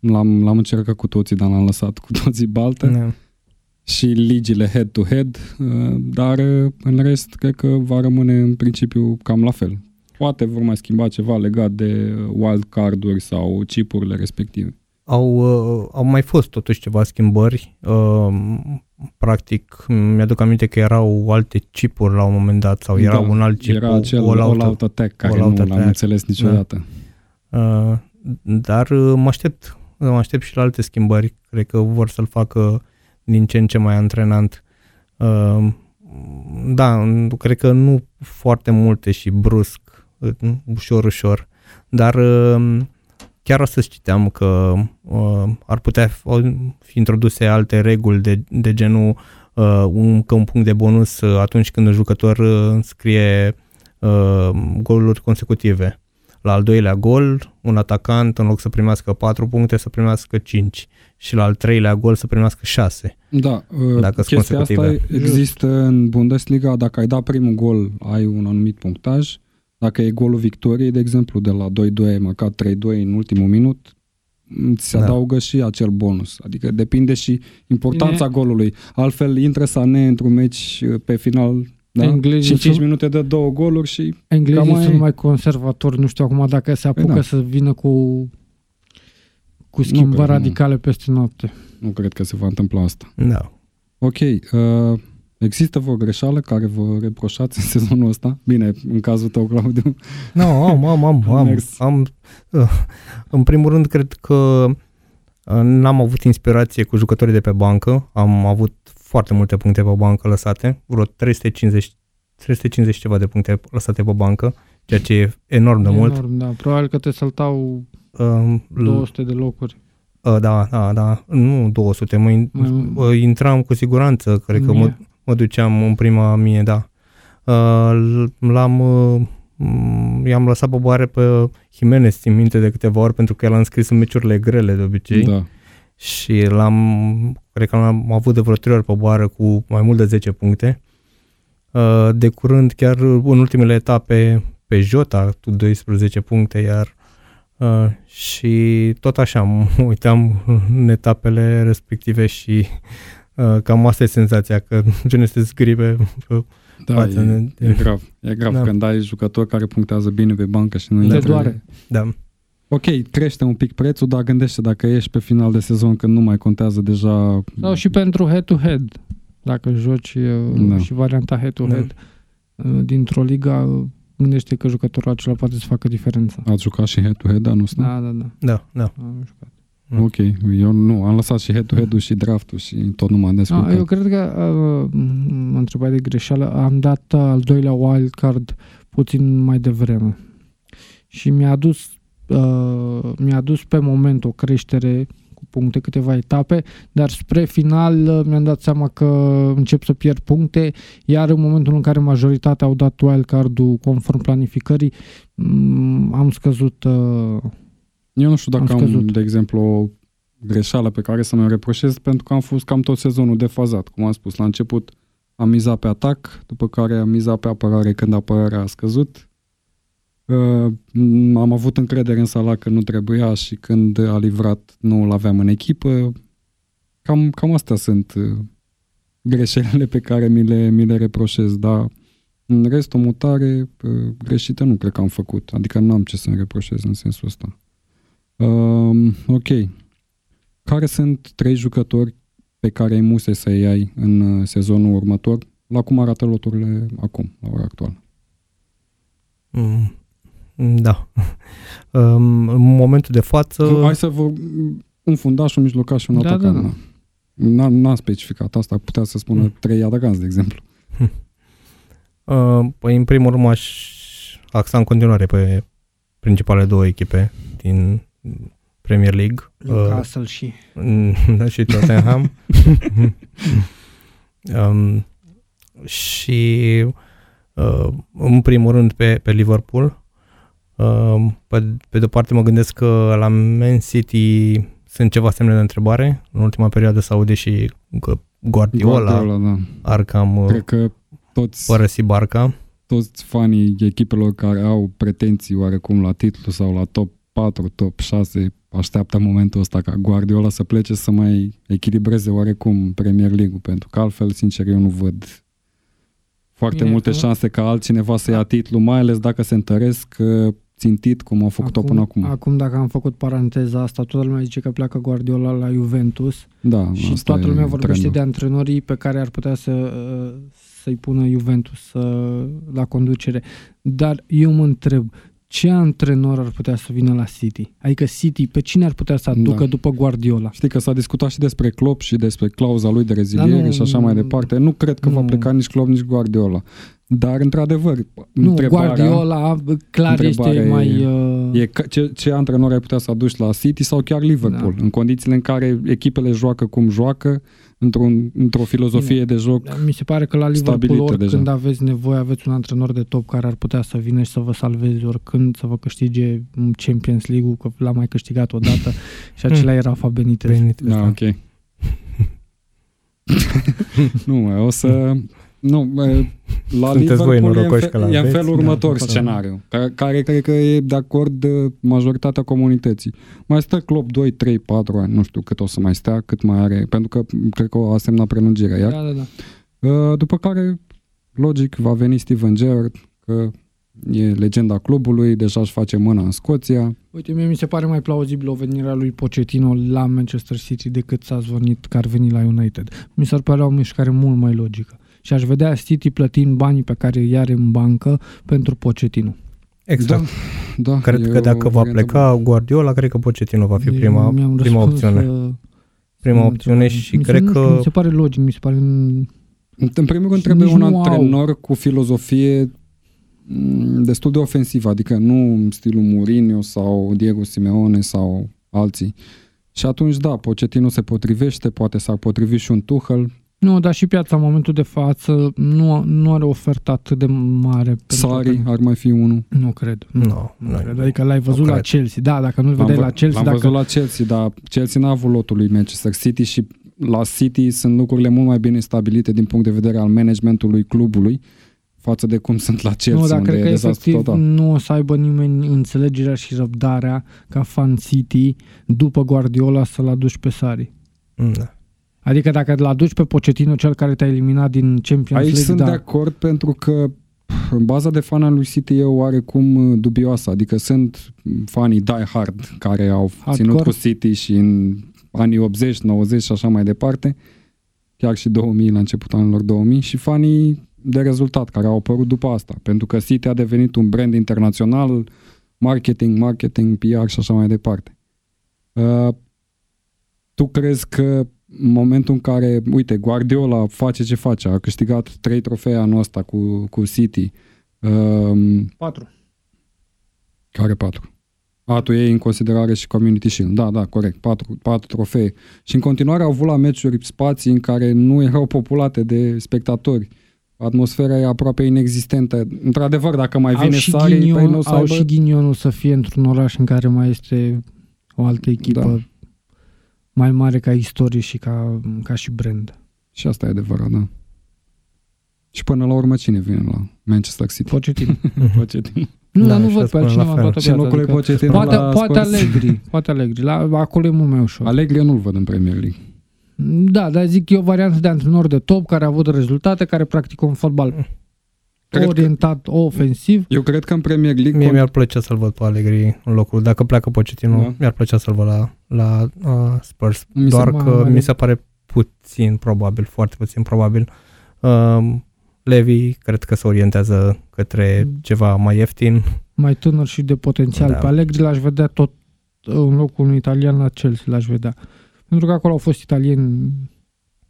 L-am, l-am încercat cu toții, dar l-am lăsat cu toții baltă. Da. Și ligile head-to-head, uh, dar uh, în rest cred că va rămâne în principiu cam la fel. Poate vor mai schimba ceva legat de uh, wild card-uri sau chipurile respective. Au, au mai fost totuși ceva schimbări. Practic, mi-aduc aminte că erau alte chipuri la un moment dat sau era da, un alt chip. Era acel all, all out attack care nu l-am înțeles niciodată. Da. Dar mă aștept mă aștept și la alte schimbări. Cred că vor să-l facă din ce în ce mai antrenant. Uh, da, cred că nu foarte multe și brusc, ușor, ușor, dar uh, chiar astăzi citeam că uh, ar putea fi introduse alte reguli de, de genul un, că un punct de bonus atunci când un jucător scrie goluri consecutive la al doilea gol, un atacant, în loc să primească 4 puncte, să primească 5. Și la al treilea gol să primească 6. Da, uh, dacă chestia asta există în Bundesliga. Dacă ai dat primul gol, ai un anumit punctaj. Dacă e golul victoriei, de exemplu, de la 2-2 ai marcat 3-2 în ultimul minut, se da. adaugă și acel bonus. Adică depinde și importanța e... golului. Altfel, intră Sané într-un meci uh, pe final da? Englezii și 5 sunt, minute de două goluri și Englezii mai... sunt mai conservatori, nu știu acum dacă se apucă păi da. să vină cu cu schimbări cred, radicale nu. peste noapte. Nu cred că se va întâmpla asta. Da. Ok. Uh, există vreo greșeală care vă reproșați în sezonul ăsta? Bine, în cazul tău, Claudiu. Nu, no, am, am, am. am, am uh, în primul rând, cred că uh, n-am avut inspirație cu jucătorii de pe bancă. Am avut foarte multe puncte pe bancă lăsate, vreo 350, 350 ceva de puncte lăsate pe bancă, ceea ce e enorm de enorm, mult. Enorm, da. Probabil că te saltau um, 200 de locuri. Uh, da, da, da, nu 200, mă, mă intram cu siguranță, cred că mă, mă duceam în prima mie, da. Uh, l-am, uh, i-am lăsat pe boare pe Jimenez, țin minte de câteva ori, pentru că el a înscris în meciurile grele de obicei. Da și l-am, cred că l-am avut de vreo trei ori pe boară cu mai mult de 10 puncte. Uh, de curând, chiar în ultimele etape, pe Jota cu 12 puncte, iar uh, și tot așa, mă *laughs* uitam în etapele respective și uh, cam asta e senzația, că *laughs* nu este zgribe pe, Da, față e, de- e grav. E grav Da. când ai jucători care punctează bine pe bancă și nu Te intră. doare. Da. Ok, crește un pic prețul, dar gândește dacă ești pe final de sezon când nu mai contează deja Sau și pentru head-to-head. Dacă joci uh, Da. și varianta head-to-head uh, dintr-o ligă, gândește că jucătorul acela poate să facă diferența. ați jucat și head-to-head anul ăsta? Da, da, da. Da, da. Am jucat. Mm. Ok, eu nu, am lăsat și head-to-head-ul și draftul și tot nu m-am Da, descurcat. eu cred că uh, mă întrebai de greșeală. Am dat uh, al doilea wildcard puțin mai devreme. Și mi-a adus, uh, mi-a adus pe moment o creștere cu puncte, câteva etape, dar spre final uh, mi-am dat seama că încep să pierd puncte, iar în momentul în care majoritatea au dat wildcard-ul conform planificării, mm, am scăzut uh, Eu nu știu dacă Am am, scăzut. de exemplu, o greșeală pe care să mi-o reproșez pentru că am fost cam tot sezonul defazat. Cum am spus, la început am mizat pe atac, după care am mizat pe apărare când apărarea a scăzut. Uh, am avut încredere în Salah că nu trebuia și când a livrat nu îl aveam în echipă. Cam, cam astea sunt uh, greșelile pe care mi le, mi le reproșez, dar în rest o mutare uh, greșită nu cred că am făcut. Adică nu am ce să-mi reproșez în sensul ăsta. Um, ok. Care sunt trei jucători pe care ai muse să-i ai în uh, sezonul următor? La cum arată loturile acum, la ora actuală? Mm, Da. Um, *laughs* În momentul de față... Uh, Hai să vă... Un fundaș, un mijlocaș și un Da, atacant. da, da. N-a, n-a specificat asta, putea să spună Mm. trei atacanți, de exemplu. Uh, Păi, în primul rând, aș axa în continuare pe principalele două echipe din Premier League. Uh, Newcastle și *laughs* da, și Tottenham. *laughs* um, și uh, în primul rând pe, pe Liverpool. Uh, pe, pe de parte mă gândesc că la Man City sunt ceva semne de întrebare. În ultima perioadă s aude și că Guardiola, Guardiola, da. ar cam uh, Cred că toți, părăsi barca. toți fanii echipelor care au pretenții oarecum la titlu sau la top 4, top 6, așteaptă momentul ăsta ca Guardiola să plece să mai echilibreze oarecum Premier League-ul, pentru că altfel, sincer, eu nu văd foarte Bine, multe acum- șanse ca altcineva să ia titlu, mai ales dacă se întăresc uh, țintit cum au făcut-o până acum. Acum, dacă am făcut paranteza asta, toată lumea zice că pleacă Guardiola la Juventus Da, și asta toată e lumea vorbește trendul. de antrenorii pe care ar putea să, uh, să-i pună Juventus uh, la conducere. Dar eu mă întreb, ce antrenor ar putea să vină la City? Adică City, pe cine ar putea să aducă Da. după Guardiola? Știi că s-a discutat și despre Klopp și despre clauza lui de reziliere Dar nu- și așa mai departe. Nu cred că va nu. pleca nici Klopp, nici Guardiola. Dar, într-adevăr, Nu, întrebarea Guardiola clar este întrebarea mai... e- Uh, e că, ce, ce antrenor ai putea să aduci la City sau chiar Liverpool, Da. în condițiile în care echipele joacă cum joacă, într-un, într-o filozofie Bine. de joc. Mi se pare că la Liverpool stabilită oricând deja. aveți nevoie, aveți un antrenor de top care ar putea să vină și să vă salveze oricând, să vă câștige un Champions League-ul, că l-a mai câștigat odată *laughs* și acela era Rafa Benitez. Benitez, Da, da. ok. *laughs* *laughs* nu, mă, o să... Nu, mă, la Sunteți voi Liverpool e în, norocoși fe- că e în l-aveți. felul Da, următor da. scenariu, care, care cred că e de acord de majoritatea comunității. Mai stă Klopp 2, 3, 4 ani, nu știu cât o să mai stea, cât mai are, pentru că cred că a semnat prelungirea iar. Da, da, da. Uh, După care, logic, va veni Steven Gerrard, că e legenda clubului, deja își face mâna în Scoția. Uite, mie mi se pare mai plauzibil o venire a lui Pochettino la Manchester City decât s-a zvonit că ar veni la United. Mi s-ar părea o mișcare mult mai logică. Și aș vedea City plătind banii pe care îi are în bancă pentru Pochettino. Exact. Da, Cred e că o dacă va variantă pleca Guardiola, cred că Pochettino va fi Eu prima, mi-am prima răspuns, opțiune. uh, Prima nu opțiune știu, și mi se, cred nu știu, că Mi se pare logic, mi se pare... În primul rând Și trebuie nici un nu au. antrenor cu filozofie mm, destul de ofensivă, adică nu în stilul Mourinho sau Diego Simeone sau alții. Și atunci, da, Pochettino se potrivește, poate s-ar potrivi și un Tuchel. Nu, dar și piața în momentul de față nu, nu are ofertă atât de mare. pentru Sari că- ar mai fi unul. Nu cred. Nu, Nu, nu nu, cred. Adică l-ai văzut la cred. Chelsea. Da, dacă nu-l L-am vedeai vă- la Chelsea, L-am dacă... văzut la Chelsea, dar Chelsea n-a avut lotul lui Manchester City și la City sunt lucrurile mult mai bine stabilite din punct de vedere al managementului clubului față de cum sunt la Chelsea, nu, dar unde cred e că dezastru efectiv total. nu o să aibă nimeni înțelegerea și răbdarea ca fan City după Guardiola să-l aduci pe Sari. Da. Adică dacă îl aduci pe Pochettino, cel care te-a eliminat din Champions Aici League, sunt da. de acord pentru că baza de fan al lui City e oarecum dubioasă, adică sunt fanii die hard care au Hardcore. ținut cu City și în anii 80, 90 și așa mai departe, chiar și 2000 la începutul anilor 2000 și fanii de rezultat care au apărut după asta, pentru că City a devenit un brand internațional, marketing, marketing, PR și așa mai departe. Uh, tu crezi că în momentul în care, uite, Guardiola face ce face, a câștigat trei trofee anul ăsta cu, cu City, um, 4. care patru? A, tu iei în considerare și Community Shield. Da, da, corect. Patru, patru trofee. Și în continuare au avut la meciuri spații în care nu erau populate de spectatori. Atmosfera e aproape inexistentă. Într-adevăr, dacă mai Au vine și, Sari, ghinion, păi nu o să au aibă... și ghinionul să fie într-un oraș în care mai este o altă echipă Da. Mai mare ca istorie și ca, ca și brand. Și asta e adevărat, da. Și până la urmă cine vine la Manchester City? Pochettino. *laughs* Pochettino. Nu, Da, dar nu și văd asta pe spune la altcineva în fel. toată Și viața. locul lui Adică, Pochettino poate, la poate Spurs. Allegri, poate Allegri. La, acolo e mult mai ușor. Allegri eu nu-l văd în Premier League. Da, dar zic e o variantă de antrenor de top care a avut rezultate, care practică un fotbal Cred că- orientat ofensiv. Eu cred că în Premier League... Mie mi-ar plăcea să-l văd pe Allegri în locul. Dacă pleacă Pochettino, Da. da. mi-ar plăcea să-l văd la, la uh, Spurs. Mi se Doar mai- că mai- mi se pare puțin probabil, foarte puțin probabil. Uh, Levi cred că se orientează către ceva mai ieftin. mai tânăr și de potențial. Da. Pe Allegri l-aș vedea tot în locul unui italian la Chelsea, l-aș vedea. Pentru că acolo au fost italieni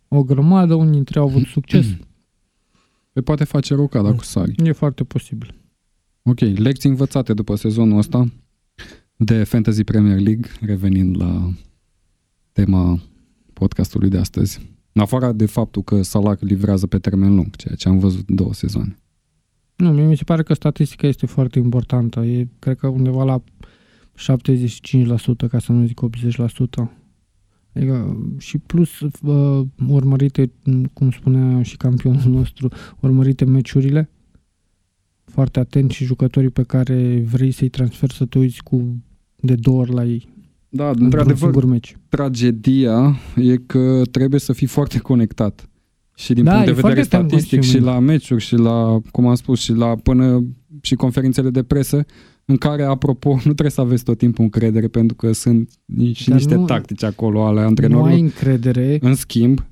o grămadă, unii dintre ei au avut succes. Pe poate face rocada cu Sari. E foarte posibil. Ok, lecții învățate după sezonul ăsta de Fantasy Premier League, revenind la tema podcastului de astăzi. În afară de faptul că Salah livrează pe termen lung, ceea ce am văzut două sezoane. Nu, mie mi se pare că statistica este foarte importantă. E, cred că undeva la 75%, ca să nu zic 80%. Adică, și plus uh, urmărite, cum spunea și campionul *laughs* nostru, urmărite meciurile, foarte atent și jucătorii pe care vrei să-i transferi să te uiți cu de două ori la ei. Da, într-un într-adevăr, singur meci. tragedia e că trebuie să fii foarte conectat. Și din Da, punct de e vedere foarte time statistic și consuming. la meciuri și la, cum am spus, și la până și conferințele de presă, în care, apropo, *laughs* nu trebuie să aveți tot timpul încredere pentru că sunt ni- și Dar niște nu- tactici acolo ale Nu antrenorului. ai încredere, În schimb,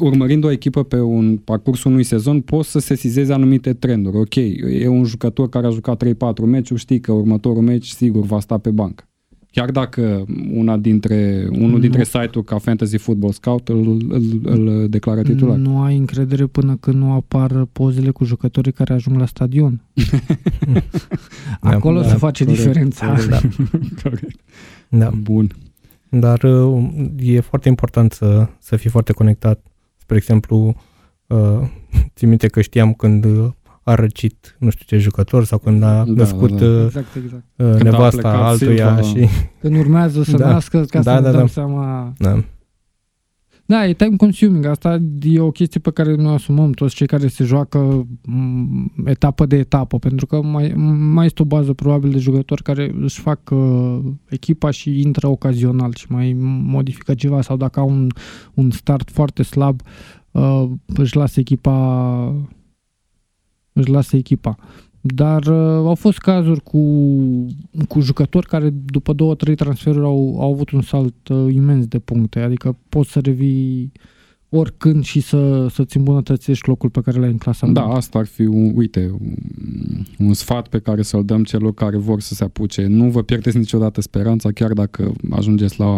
urmărind o echipă pe un parcurs unui sezon, poți să sesizezi anumite trenduri. Ok, e un jucător care a jucat 3-4 meciuri, știi că următorul meci sigur va sta pe bancă. Chiar dacă una dintre, unul Nu. dintre site-uri ca Fantasy Football Scout îl, îl, îl declară titular. nu ai încredere până când nu apar pozele cu jucătorii care ajung la stadion. *laughs* Acolo Da, se face corect, diferența. corect. Da. *laughs* Corect. Da. Bun. Dar uh, e foarte important să, să fii foarte conectat. Spre exemplu, uh, *laughs* țin minte că știam când uh, a răcit nu știu ce jucător sau când a Da, născut da, da. uh, Exact, exact. uh, a nevasta plecat altuia Silva. și... Când urmează să Da. nască ca Da, să da, ne dăm da. seama. Da. Da, e time consuming. Asta e o chestie pe care noi asumăm toți cei care se joacă m, etapă de etapă, pentru că mai, mai este o bază probabil de jucători care își fac uh, echipa și intră ocazional și mai modifică ceva sau dacă au un, un start foarte slab, uh, își lasă echipa își lasă echipa. Dar uh, au fost cazuri cu, cu jucători care după două, trei transferuri au, au avut un salt uh, imens de puncte. Adică poți să revii oricând și să, să-ți îmbunătățești locul pe care l-ai în clasament. Da, asta ar fi, un, uite, un, un sfat pe care să-l dăm celor care vor să se apuce. Nu vă pierdeți niciodată speranța, chiar dacă ajungeți la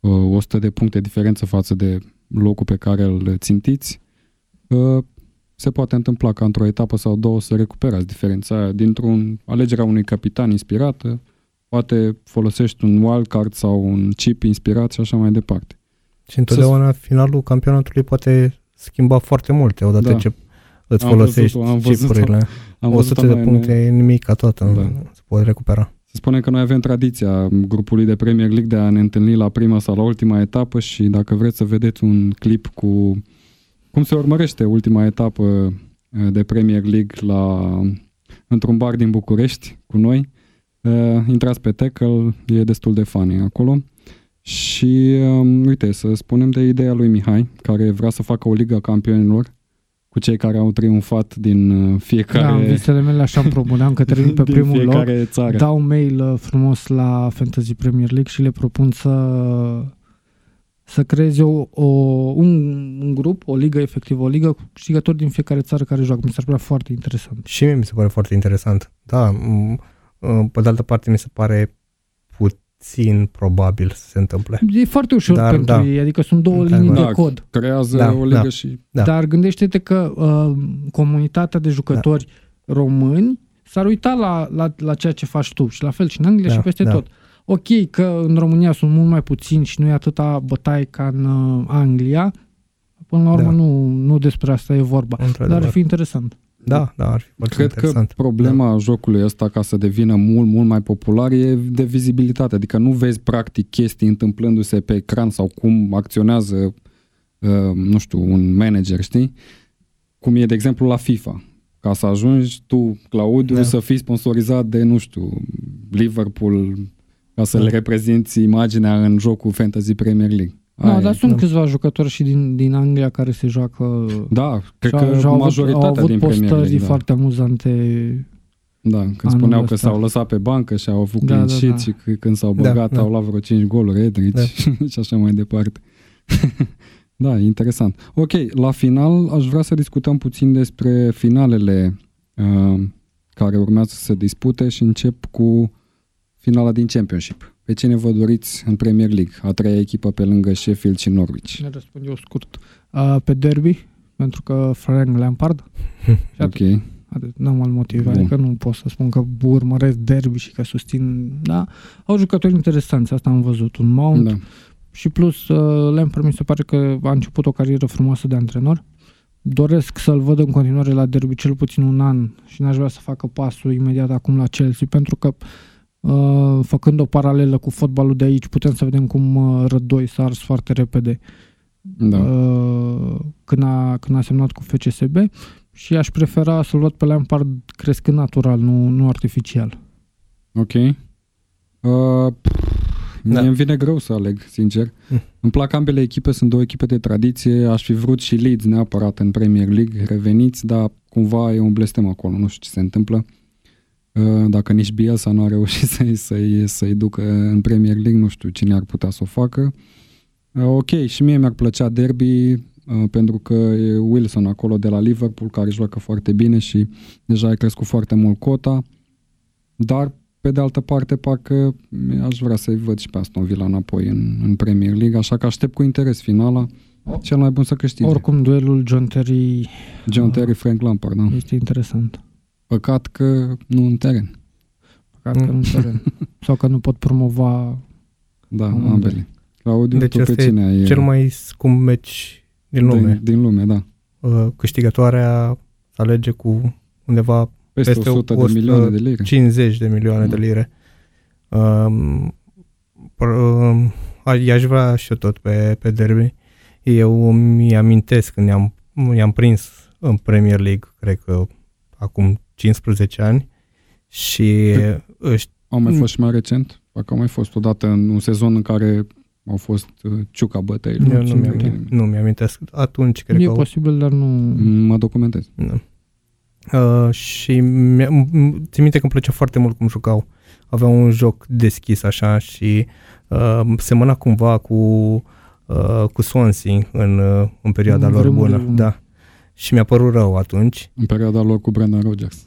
uh, 100 de puncte diferență față de locul pe care îl țintiți. Uh, se poate întâmpla ca într-o etapă sau două să recuperați diferența aia dintr-un alegerea unui capitan inspirată, poate folosești un wildcard sau un chip inspirat și așa mai departe. Și întotdeauna finalul campionatului poate schimba foarte multe odată Da. ce îți Am folosești văzut-o, am văzut-o. chipurile. Am 100 văzut-o de noi în- puncte e nimic ca toată, Da. se poate recupera. Se spune că noi avem tradiția grupului de Premier League de a ne întâlni la prima sau la ultima etapă și dacă vreți să vedeți un clip cu cum se urmărește ultima etapă eh, de Premier League la, într-un bar din București cu noi, eh, intrați pe Tackle, e destul de funny acolo. Și um, uite, să spunem de ideea lui Mihai, care vrea să facă o ligă campionilor cu cei care au triumfat din uh, fiecare... Da, în visele mele așa îmi propuneam că termin pe *laughs* din primul loc, fiecare țară. dau mail uh, frumos la Fantasy Premier League și le propun să să creeze o, o, un, un grup, o ligă, efectiv o ligă, cu câștigători din fiecare țară care joacă. Mi s-ar părea foarte interesant. Și mie mi se pare foarte interesant. Da, m- m- pe de altă parte mi se pare puțin probabil să se întâmple. E foarte ușor Dar, pentru da. ei, adică sunt două Da, linii da. de cod. Creează Da, o ligă da. și... Da. Dar gândește-te că uh, comunitatea de jucători români s-ar uita la, la, la ceea ce faci tu și la fel și în Anglia Da, și peste da. tot. Ok că în România sunt mult mai puțini și nu e atâta bătaie ca în uh, Anglia, până la urmă Da. nu, nu despre asta e vorba. Dar Într-adevăr. ar fi interesant. Da, da, ar fi foarte Cred interesant. că problema da. jocului ăsta ca să devină mult, mult mai popular e de vizibilitate. Adică nu vezi practic chestii întâmplându-se pe ecran sau cum acționează, uh, nu știu, un manager, știi? Cum e, de exemplu, la FIFA. Ca să ajungi tu, Claudiu, da. Da. să fii sponsorizat de, nu știu, Liverpool, ca să Da. le reprezinți imaginea în jocul Fantasy Premier League. Da, Aia dar e. sunt da. câțiva jucători și din, din Anglia care se joacă Da, cred și au- că și au avut, majoritatea au avut din Premier postări League, da. foarte amuzante. Da, când Anul spuneau că ăsta. s-au lăsat pe bancă și au avut Da, clean da, sheet da. și că când s-au Da, băgat da. au luat vreo 5 goluri, Edric *laughs* și așa mai departe. *laughs* da, interesant. Ok, la final aș vrea să discutăm puțin despre finalele uh, care urmează să se dispute și încep cu finala din Championship. Pe cine vă doriți în Premier League? A treia echipă pe lângă Sheffield și Norwich. Ne răspund eu scurt. Uh, pe derby, pentru că Frank Lampard. *laughs* Și atât. Ok, Atât, n-am alt motiv, Bun. adică nu pot să spun că urmăresc derby și că susțin, da, au jucători interesanți, asta am văzut, un Mount da. și plus uh, Lampard mi se pare că a început o carieră frumoasă de antrenor. Doresc să-l văd în continuare la derby cel puțin un an și n-aș vrea să facă pasul imediat acum la Chelsea, pentru că uh, făcând o paralelă cu fotbalul de aici, putem să vedem cum uh, Rădoi s-a ars foarte repede da. uh, când, a, când a semnat cu FCSB și aș prefera să-l văd pe Lampard crescând natural, nu, nu artificial. Ok. Uh, mie Da. îmi vine greu să aleg, sincer. Mm. Îmi plac ambele echipe, sunt două echipe de tradiție. Aș fi vrut și Leeds neapărat în Premier League, reveniți, dar cumva e un blestem acolo, nu știu ce se întâmplă. Uh, dacă nici Bielsa nu a reușit *laughs* să-i, să-i, să-i ducă în Premier League, nu știu cine ar putea să o facă. Uh, ok, și mie mi-ar plăcea derby, uh, pentru că e Wilson acolo de la Liverpool, care joacă foarte bine și deja a crescut foarte mult cota. Dar pe de altă parte, parcă aș vrea să-i văd și pe Aston Villa înapoi în, în Premier League, așa că aștept cu interes finala. Cel mai bun să câștige. Oricum, duelul John Terry John Terry, Frank Lampard, da. este interesant. Păcat că nu în teren. Păcat că nu *laughs* teren. Sau că nu pot promova Da, Amândoi. ambele. Claudiu, Deci tu pe ăsta e cine ai? Cel mai scump meci din lume. Din, din lume, da. Uh, Câștigătoarea se alege cu undeva Peste, Peste 100 de 100 milioane de lire. 50 de milioane de Da. lire. Um, pr- um, a- i-aș vrea și eu tot pe, pe derby. Eu mi amintesc când i-am, i-am prins în Premier League, cred că acum 15 ani și își, Au mai Mm. fost și mai recent? Parcă au mai fost odată în un sezon în care au fost uh, ciuca bătăi. eu nu, țin mi-am, minte. nu mi-amintesc. Atunci cred e că... au- posibil, dar nu... Mă documentez. Da. Uh, și mi-a- m- m- țin minte că îmi plăcea foarte mult cum jucau. Aveau un joc deschis așa și uh, semăna cumva cu, uh, cu Swansea în, uh, în perioada În lor vremurile bună. bune. Da. Și mi-a părut rău atunci. În perioada lor cu Brendan Rodgers. *laughs*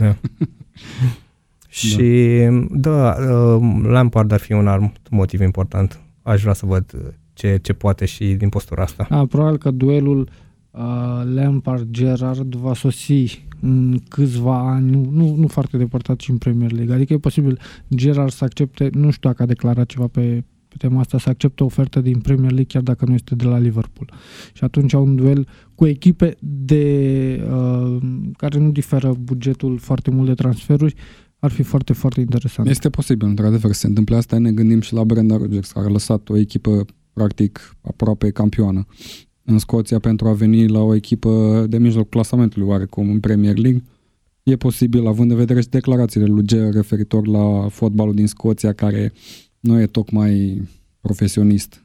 *laughs* Și da, uh, Lampard ar fi un alt motiv important. Aș vrea să văd uh, ce, ce poate și din postura asta. Da, probabil că duelul uh, Lampard-Gerard va sosi în câțiva ani, nu, nu, nu foarte depărtat și în Premier League. Adică e posibil Gerard să accepte, nu știu dacă a declarat ceva pe, pe tema asta, să accepte o ofertă din Premier League chiar dacă nu este de la Liverpool. Și atunci au un duel cu echipe de uh, care nu diferă bugetul foarte mult de transferuri, ar fi foarte, foarte interesant. Este posibil, într-adevăr, să se întâmple asta. Ne gândim și la Brendan Rodgers, care a lăsat o echipă, practic, aproape campioană în Scoția pentru a veni la o echipă de mijloc clasamentului, oarecum, în Premier League. E posibil, având în vedere și declarațiile lui Ger referitor la fotbalul din Scoția, care nu e tocmai profesionist.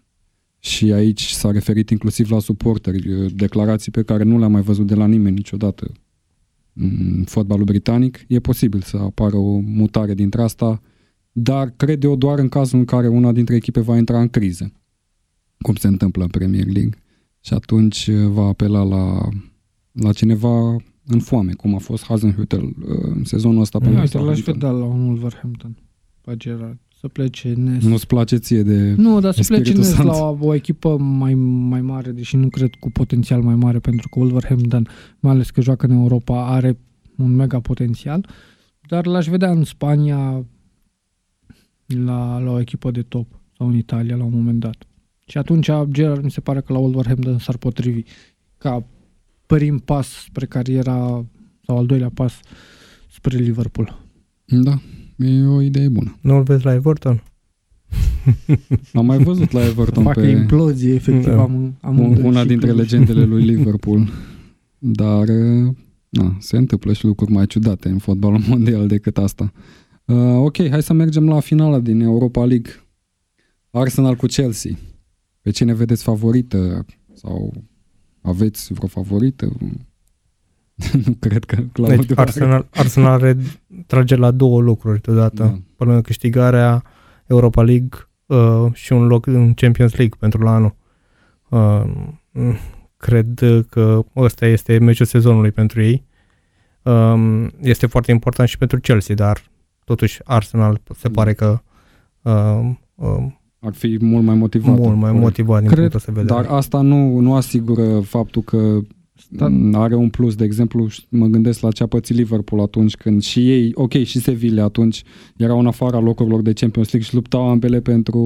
Și aici s-a referit inclusiv la suporteri, declarații pe care nu le-am mai văzut de la nimeni niciodată în fotbalul britanic. E posibil să apară o mutare dintre asta, dar cred eu doar în cazul în care una dintre echipe va intra în criză, cum se întâmplă în Premier League. Și atunci va apela la, la cineva în foame, cum a fost Hasenhüttel uh, în sezonul ăsta. Nu, uite, l-aș vedea la un Wolverhampton, pe Gerard, să plece Nes. Nu-ți place ție de Nu, dar să plece Nes Sant. la o, o echipă mai, mai mare, deși nu cred cu potențial mai mare, pentru că Wolverhampton, mai ales că joacă în Europa, are un mega potențial, dar l-aș vedea în Spania la, la o echipă de top sau în Italia la un moment dat. Și atunci Gerard mi se pare că la Wolverhampton s-ar potrivi ca prim pas spre cariera sau al doilea pas spre Liverpool. Da, e o idee bună. Nu-l vezi la Everton? Am mai văzut la Everton Facă pe implozie, efectiv. Da. Am, am un- una și dintre club. legendele lui *laughs* Liverpool. Dar na, se întâmplă și lucruri mai ciudate în fotbalul *laughs* mondial decât asta. Uh, ok, hai să mergem la finala din Europa League. Arsenal cu Chelsea. Pe cine vedeți favorită? Sau aveți vreo favorită? *laughs* nu cred că Claudiu Deci are. Arsenal, Arsenal are, trage la două lucruri deodată. Da. Pe lângă câștigarea Europa League uh, și un loc în Champions League pentru la anul. Uh, mm, cred că ăsta este meciul sezonului pentru ei. Um, este foarte important și pentru Chelsea, dar totuși Arsenal se pare că uh, uh, Ar fi mult mai motivat. mult mai motivat din Cred- punctul ăsta de vedere. Dar asta nu, nu asigură faptul că Da. da. are un plus. De exemplu, ș- mă gândesc la ce a pățit Liverpool atunci când și ei, ok, și Sevilla atunci erau în afara locurilor de Champions League și luptau ambele pentru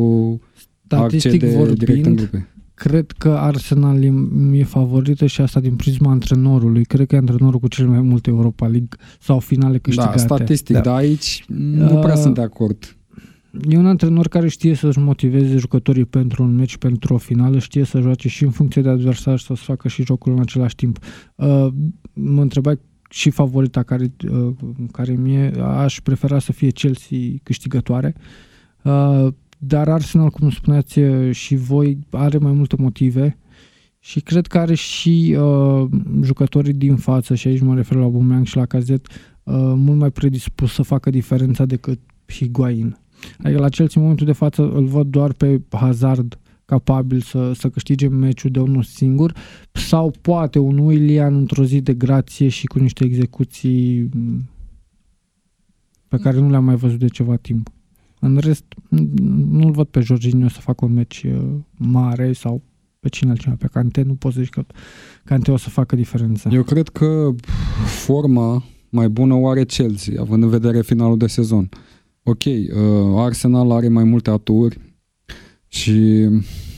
a Statistic accede direct în vorbind, grupe. cred că Arsenal e, e favorită și asta din prisma antrenorului. Cred că e antrenorul cu cel mai multe Europa League sau finale Da, câștigate. statistic, Da. dar aici nu Uh, prea sunt de acord. E un antrenor care știe să-și motiveze jucătorii pentru un meci, pentru o finală, știe să joace și în funcție de adversar și să-ți facă și jocul în același timp. Uh, mă întrebai și favorita care, uh, care mie, aș prefera să fie Chelsea câștigătoare, uh, dar Arsenal, cum spuneați uh, și voi, are mai multe motive și cred că are și uh, jucătorii din față, și aici mă refer la Aubameyang și la Cazet, uh, mult mai predispus să facă diferența decât Higuain. Adică la Chelsea în momentul de față îl văd doar pe Hazard capabil să, să câștige meciul de unul singur sau poate un Willian într-o zi de grație și cu niște execuții m, pe care nu le-am mai văzut de ceva timp. În rest, m, nu-l văd pe Jorginho să facă un meci uh, mare sau pe cine altcineva, pe Cante, nu pot să zic că Cante o să facă diferența. Eu cred că forma mai bună o are Chelsea, având în vedere finalul de sezon. Ok, uh, Arsenal are mai multe aturi și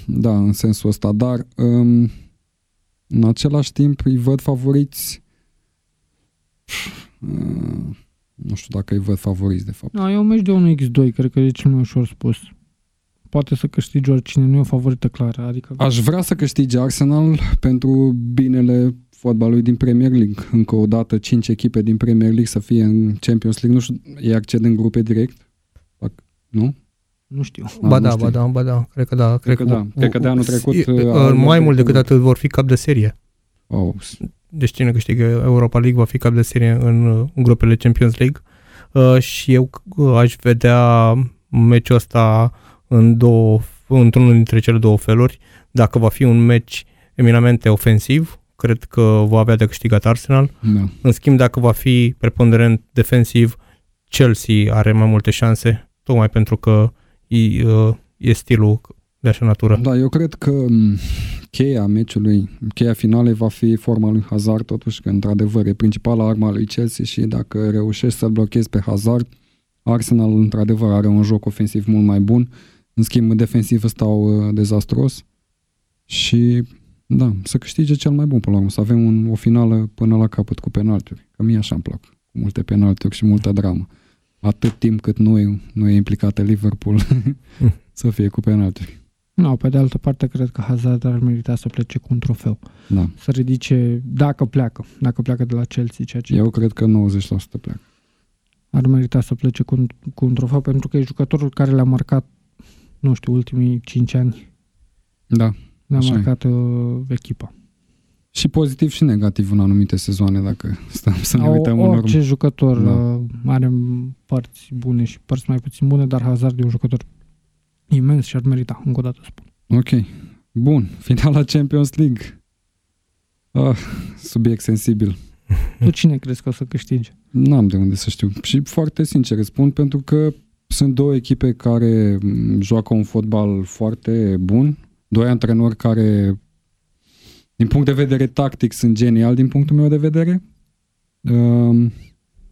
da, în sensul ăsta, dar um, în același timp îi văd favoriți uh, nu știu dacă îi văd favoriți de fapt. No, e un meci de 1x2, cred că e cel mai ușor spus. Poate să câștige oricine, nu e o favorită clară. Adică Aș vrea să câștige Arsenal pentru binele fotbalului din Premier League. Încă o dată, cinci echipe din Premier League să fie în Champions League. Nu știu, ei acced în grupe direct? Fac- Nu? nu știu. Ba nu da, știu. ba da, ba da, cred că da. Cred, că da. Cred că de anul trecut, e- uh, uh, au mai mers mult de decât grup. atât vor fi cap de serie. Oh, Deci cine câștigă Europa League va fi cap de serie în uh, grupele Champions League. Uh, și eu uh, aș vedea meciul ăsta în două, într-unul dintre cele două feluri. Dacă va fi un meci eminamente ofensiv, cred că va avea de câștigat Arsenal. da. În schimb, dacă va fi preponderent defensiv, Chelsea are mai multe șanse, tocmai pentru că e, uh, e stilul de așa natură. Da, eu cred că m, cheia meciului, cheia finalei va fi forma lui Hazard, totuși că într-adevăr e principala arma a lui Chelsea și dacă reușești să-l blochezi pe Hazard, Arsenal într-adevăr are un joc ofensiv mult mai bun, în schimb defensiv stau uh, dezastros și da, să câștige cel mai bun până la urmă, să avem un, o finală până la capăt cu penalturi, că mie așa îmi plac, cu multe penalturi și multă dramă. Atât timp cât nu e, nu e implicată Liverpool *laughs* să fie cu penalturi. Nu, pe de altă parte, cred că Hazard ar merita să plece cu un trofeu. Da. Să ridice, dacă pleacă, dacă pleacă de la Chelsea, ceea ce Eu cred că 90% pleacă. ar merita să plece cu un, cu un trofeu, pentru că e jucătorul care le-a marcat nu știu, ultimii 5 ani Da. Ne-a Așa e. marcat uh, echipa. Și pozitiv și negativ în anumite sezoane, dacă stăm să ne Au- uităm în urmă. Orice jucător Da. uh, are părți bune și părți mai puțin bune, dar Hazard e un jucător imens și ar merita, încă o dată spun. Ok. Bun. Finala Champions League. Ah, subiect sensibil. Tu cine crezi că o să câștige? N-am de unde să știu. Și foarte sincer îți spun pentru că sunt două echipe care m, joacă un fotbal foarte bun, doi antrenori care din punct de vedere tactic sunt genial din punctul meu de vedere. Um,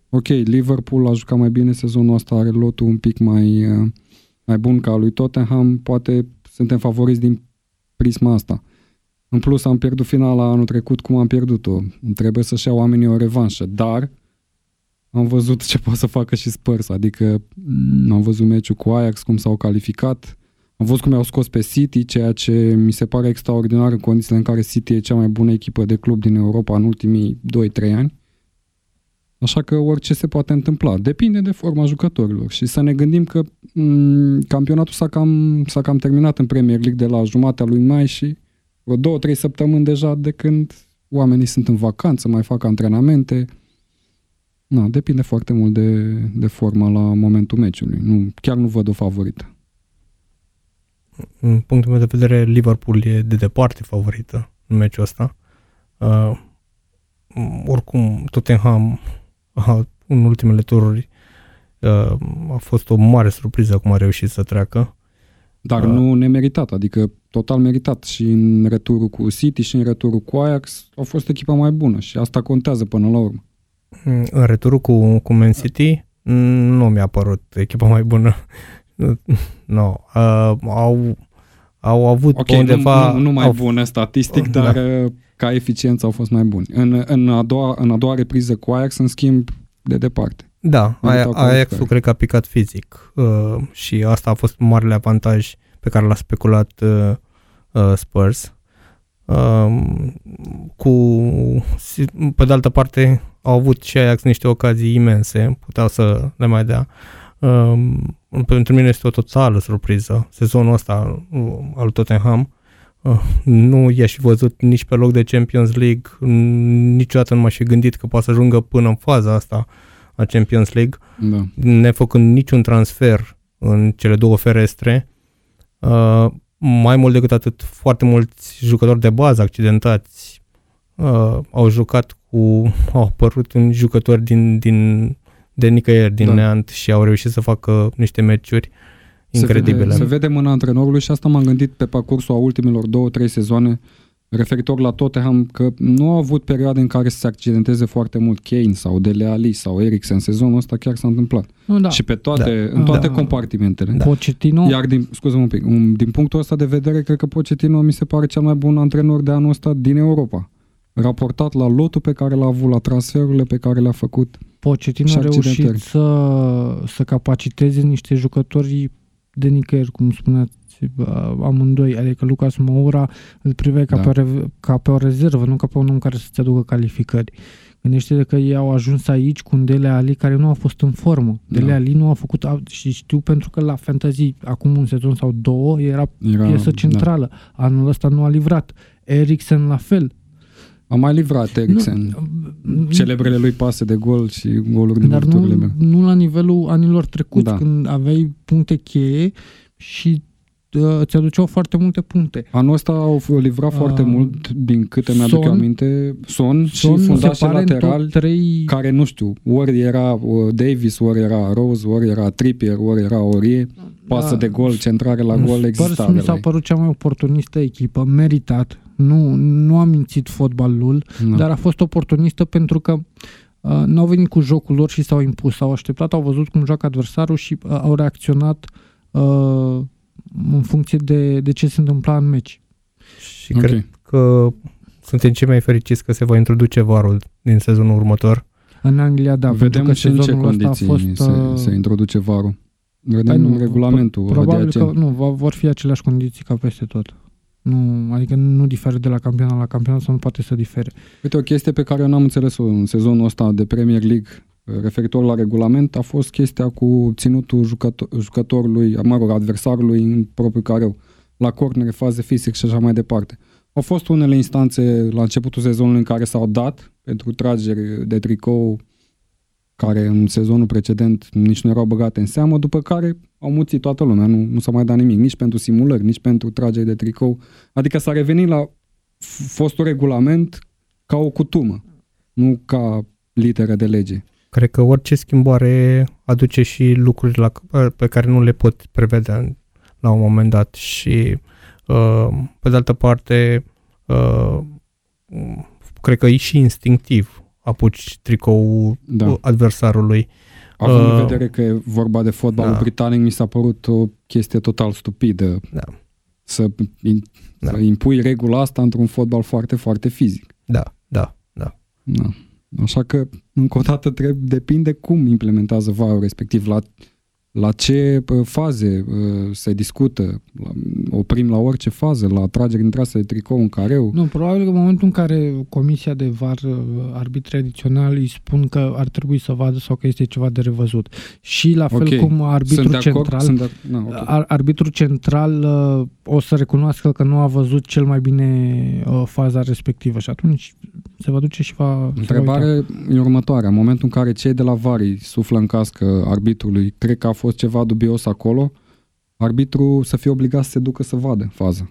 ok, Liverpool a jucat mai bine sezonul ăsta, are lotul un pic mai, uh, mai bun ca al lui Tottenham, poate suntem favoriți din prisma asta. În plus am pierdut finala anul trecut cum am pierdut-o. Trebuie să-și ia oamenii o revanșă, dar am văzut ce poate să facă și Spurs, adică m, am văzut meciul cu Ajax, cum s-au calificat, am văzut cum i-au scos pe City, ceea ce mi se pare extraordinar în condițiile în care City e cea mai bună echipă de club din Europa în ultimii 2-3 ani. Așa că orice se poate întâmpla. Depinde de forma jucătorilor și să ne gândim că m, campionatul s-a cam, s-a cam terminat în Premier League de la jumatea lui mai și vreo două, trei săptămâni deja de când oamenii sunt în vacanță, mai fac antrenamente. Na, depinde foarte mult de, de forma la momentul meciului. Nu, chiar nu văd o favorită. În punctul meu de vedere, Liverpool e de departe favorită în meciul ăsta. Uh, oricum, Tottenham a, în ultimele tururi uh, a fost o mare surpriză cum a reușit să treacă. Dar Ah. nu nemeritat, adică total meritat. Și în returul cu City și în returul cu Ajax au fost echipa mai bună și asta contează până la urmă. Mm, În returul cu, cu Man City mm, nu mi-a părut echipa mai bună. *laughs* no. Uh, au, au avut Ok, pe undeva... nu, nu, nu mai au, bună statistic, Da. dar uh, ca eficiență au fost mai buni. În, în, a doua, în a doua repriză cu Ajax, în schimb, de departe. Da, Meritau Aia- calificare. Ajax-ul cred că a picat fizic uh, și asta a fost marele avantaj pe care l-a speculat uh, uh, Spurs. Uh, cu, pe de altă parte, au avut și Ajax niște ocazii imense, puteau să le mai dea. Uh, pentru mine este o totală surpriză. Sezonul ăsta uh, al Tottenham uh, nu i-aș fi văzut nici pe loc de Champions League, niciodată nu m-aș fi gândit că poate să ajungă până în faza asta a Champions League, Da. nefăcând niciun transfer în cele două ferestre. Uh, mai mult decât atât, foarte mulți jucători de bază accidentați uh, au jucat cu, au apărut în jucători din, din, de nicăieri, din Da. da. neant și au reușit să facă niște meciuri incredibile. Se vede, se vede mâna antrenorului și asta m-am gândit pe parcursul a ultimelor două, trei sezoane referitor la Tottenham că nu au avut perioade în care să se accidenteze foarte mult Kane sau Dele Alli sau Eriksen. Sezonul ăsta chiar s-a întâmplat. Nu, da. Și pe toate, Da. în toate Da. compartimentele. Da. Pochettino, Iar din, scuză un pic, un, din punctul ăsta de vedere, cred că Pochettino mi se pare cel mai bun antrenor de anul ăsta din Europa. Raportat la lotul pe care l-a avut, la transferurile pe care le-a făcut. Pochettino și a reușit accidentări. să, să capaciteze niște jucători de nicăieri, cum spuneați uh, amândoi, adică Lucas Moura îl priveai ca, Da. pe o, re- ca pe o rezervă, nu ca pe un om care să-ți aducă calificări. Gândește-te că ei au ajuns aici cu un Dele Ali care nu a fost în formă. Dele Da. Ali nu a făcut, a- și știu pentru că la Fantasy, acum un sezon sau două, era Era, piesă centrală. Anul ăsta nu a livrat. Eriksen la fel. Da. A mai livrat Eriksen. Nu, Celebrele lui pase de gol și goluri din dar loturile nu, mele. nu la nivelul anilor trecuți, Da. da. când aveai puncte cheie și uh, îți aduceau foarte multe puncte. Anul ăsta au f- livrat Ah. foarte mult, din câte mi-aduc eu Son- aminte, Son, Son, și mi se fundașe pare, în laterali, top 3 care nu știu, ori era uh, Davis, ori era Rose, ori era Trippier, ori era Orie, pasă de gol, centrare la gol, exista Spurs mi de s-a la ei. părut cea mai oportunistă echipă, meritat. Nu, nu a mințit fotbalul, Da. dar a fost oportunistă pentru că uh, n-au venit cu jocul lor și s-au impus. Au așteptat, au văzut cum joacă adversarul și uh, au reacționat uh, în funcție de, de ce se întâmpla în meci. Și Ok. cred că suntem cei mai fericiți că se va introduce varul din sezonul următor. În Anglia, da, pentru Vedem că și în ce sezonul ăsta a condiții fost... se, uh, se introduce varul. Păi Vedem nu, regulamentul. Probabil ADAC. că nu, va- vor fi aceleași condiții ca peste tot. Nu, adică nu diferă de la campionat la campionat sau nu poate să difere. Uite, o chestie pe care eu n-am înțeles-o în sezonul ăsta de Premier League, referitor la regulament a fost chestia cu ținutul jucător, jucătorului, mă rog, adversarului în propriul careu, la cornere, faze fizic și așa mai departe. Au fost unele instanțe la începutul sezonului în care s-au dat pentru trageri de tricou care în sezonul precedent nici nu erau băgate în seamă, după care au muțit toată lumea, nu, nu s-a mai dat nimic, nici pentru simulări, nici pentru trageri de tricou. Adică s-a revenit la fostul regulament ca o cutumă, nu ca literă de lege. Cred că orice schimbare aduce și lucruri la, pe care nu le pot prevedea la un moment dat și uh, pe de altă parte uh, cred că e și instinctiv apuci tricoul da. adversarului. Având uh, în vedere că e vorba de fotbalul da. britanic, mi s-a părut o chestie total stupidă. Da. Să, in, da. să impui regula asta într-un fotbal foarte, foarte fizic. Da, da, da. da. Așa că, încă o dată, trebuie, depinde cum implementează var respectiv la la ce faze se discută, oprim la orice fază, la trageri în trasă de tricou în careu? Nu, probabil că în momentul în care comisia de VAR, uh, arbitri adiționali, îi spun că ar trebui să vadă sau că este ceva de revăzut. Și la fel okay. cum arbitru central, Sunt de... no, okay. arbitru central uh, o să recunoască că nu a văzut cel mai bine uh, faza respectivă și atunci se va duce și va... Întrebare e următoarea. În momentul în care cei de la VAR suflă în cască arbitrului, cred că a fost ceva dubios acolo, arbitru să fie obligat să se ducă să vadă faza.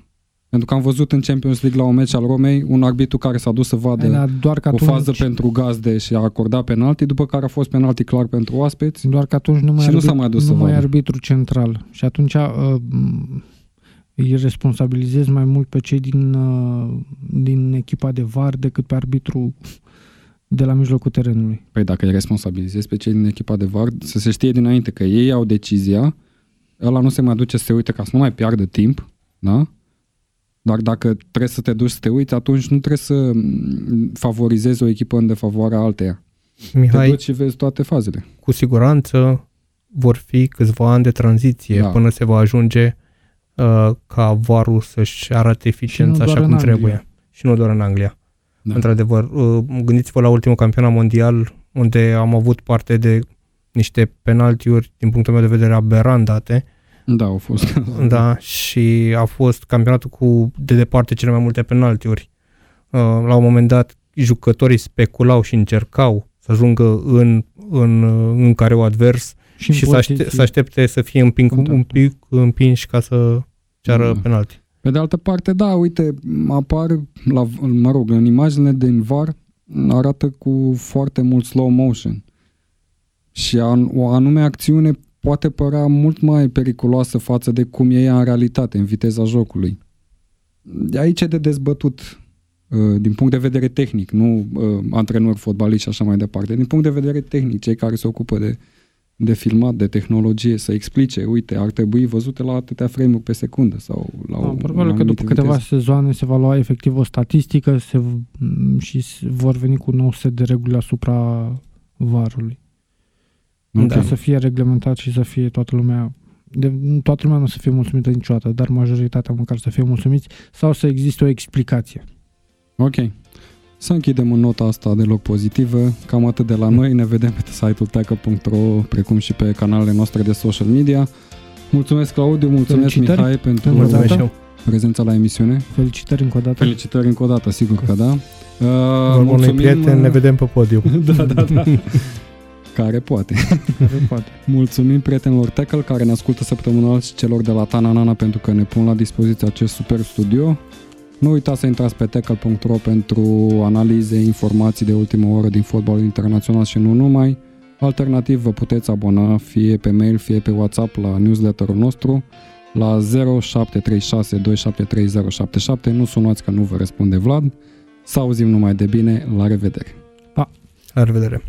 Pentru că am văzut în Champions League la un meci al Romei un arbitru care s-a dus să vadă da, doar că atunci... o fază pentru gazde și a acordat penalti, după care a fost penalti clar pentru oaspeți. Doar că atunci nu mai, și arbit... nu s-a mai dus nu să mai vadă. arbitru central. Și atunci uh, îi responsabilizez mai mult pe cei din, uh, din echipa de VAR decât pe arbitru de la mijlocul terenului. Păi dacă îi responsabilizezi pe cei din echipa de VAR, să se știe dinainte că ei au decizia, ăla nu se mai duce să se uite ca să nu mai piardă timp, da? Dar dacă trebuie să te duci să te uiți, atunci nu trebuie să favorizezi o echipă în defavoarea alteia. Mihai, te duci și vezi toate fazele. Cu siguranță vor fi câțiva ani de tranziție da. până se va ajunge uh, ca varul să-și arate eficiența așa cum Anglia. trebuie. Și nu doar în Anglia. Da. Într-adevăr, uh, gândiți-vă la ultimul campionat mondial unde am avut parte de niște penaltiuri, din punctul meu de vedere, aberandate. Da, au fost. *laughs* Da, și a fost campionatul cu de departe cele mai multe penaltiuri. Uh, la un moment dat, jucătorii speculau și încercau să ajungă în, în, în careu advers și, și să, aștept, să aștepte să fie împing, un pic împinși ca să ceară da. penalti. Pe de altă parte, da, uite, apar, la, mă rog, în imaginele din VAR arată cu foarte mult slow motion. Și an, o anume acțiune poate părea mult mai periculoasă față de cum e ea în realitate, în viteza jocului. De aici e de dezbătut uh, din punct de vedere tehnic, nu uh, antrenori, fotbaliști și așa mai departe. Din punct de vedere tehnic, cei care se ocupă de de filmat, de tehnologie, să explice, uite, ar trebui văzute la atâtea frame-uri pe secundă sau la da, o, Probabil că după câteva viteză. sezoane se va lua efectiv o statistică se, și vor veni cu un nou set de reguli asupra varului. Okay. Ca să fie reglementat și să fie toată lumea de, toată lumea nu o să fie mulțumită niciodată, dar majoritatea măcar să fie mulțumiți sau să existe o explicație. Ok. Să închidem în nota asta deloc pozitivă. Cam atât de la noi. Ne vedem pe site-ul tecă.ro precum și pe canalele noastre de social media. Mulțumesc, Claudiu, mulțumesc, Felicitări. Mihai, pentru mulțumesc prezența la emisiune. Felicitări încă o dată. Felicitări încă o dată, sigur că da. Uh, mulțumim, prieten, ne vedem pe podium. *laughs* da, da, da. *laughs* care poate. Care poate. Mulțumim prietenilor Tackle care ne ascultă săptămânal și celor de la Tananana pentru că ne pun la dispoziție acest super studio. Nu uitați să intrați pe tackle.ro pentru analize, informații de ultimă oră din fotbalul internațional și nu numai. Alternativ vă puteți abona fie pe mail, fie pe WhatsApp la newsletterul nostru la 0736 273077. Nu sunați că nu vă răspunde Vlad. Să auzim numai de bine. La revedere! Pa! La revedere!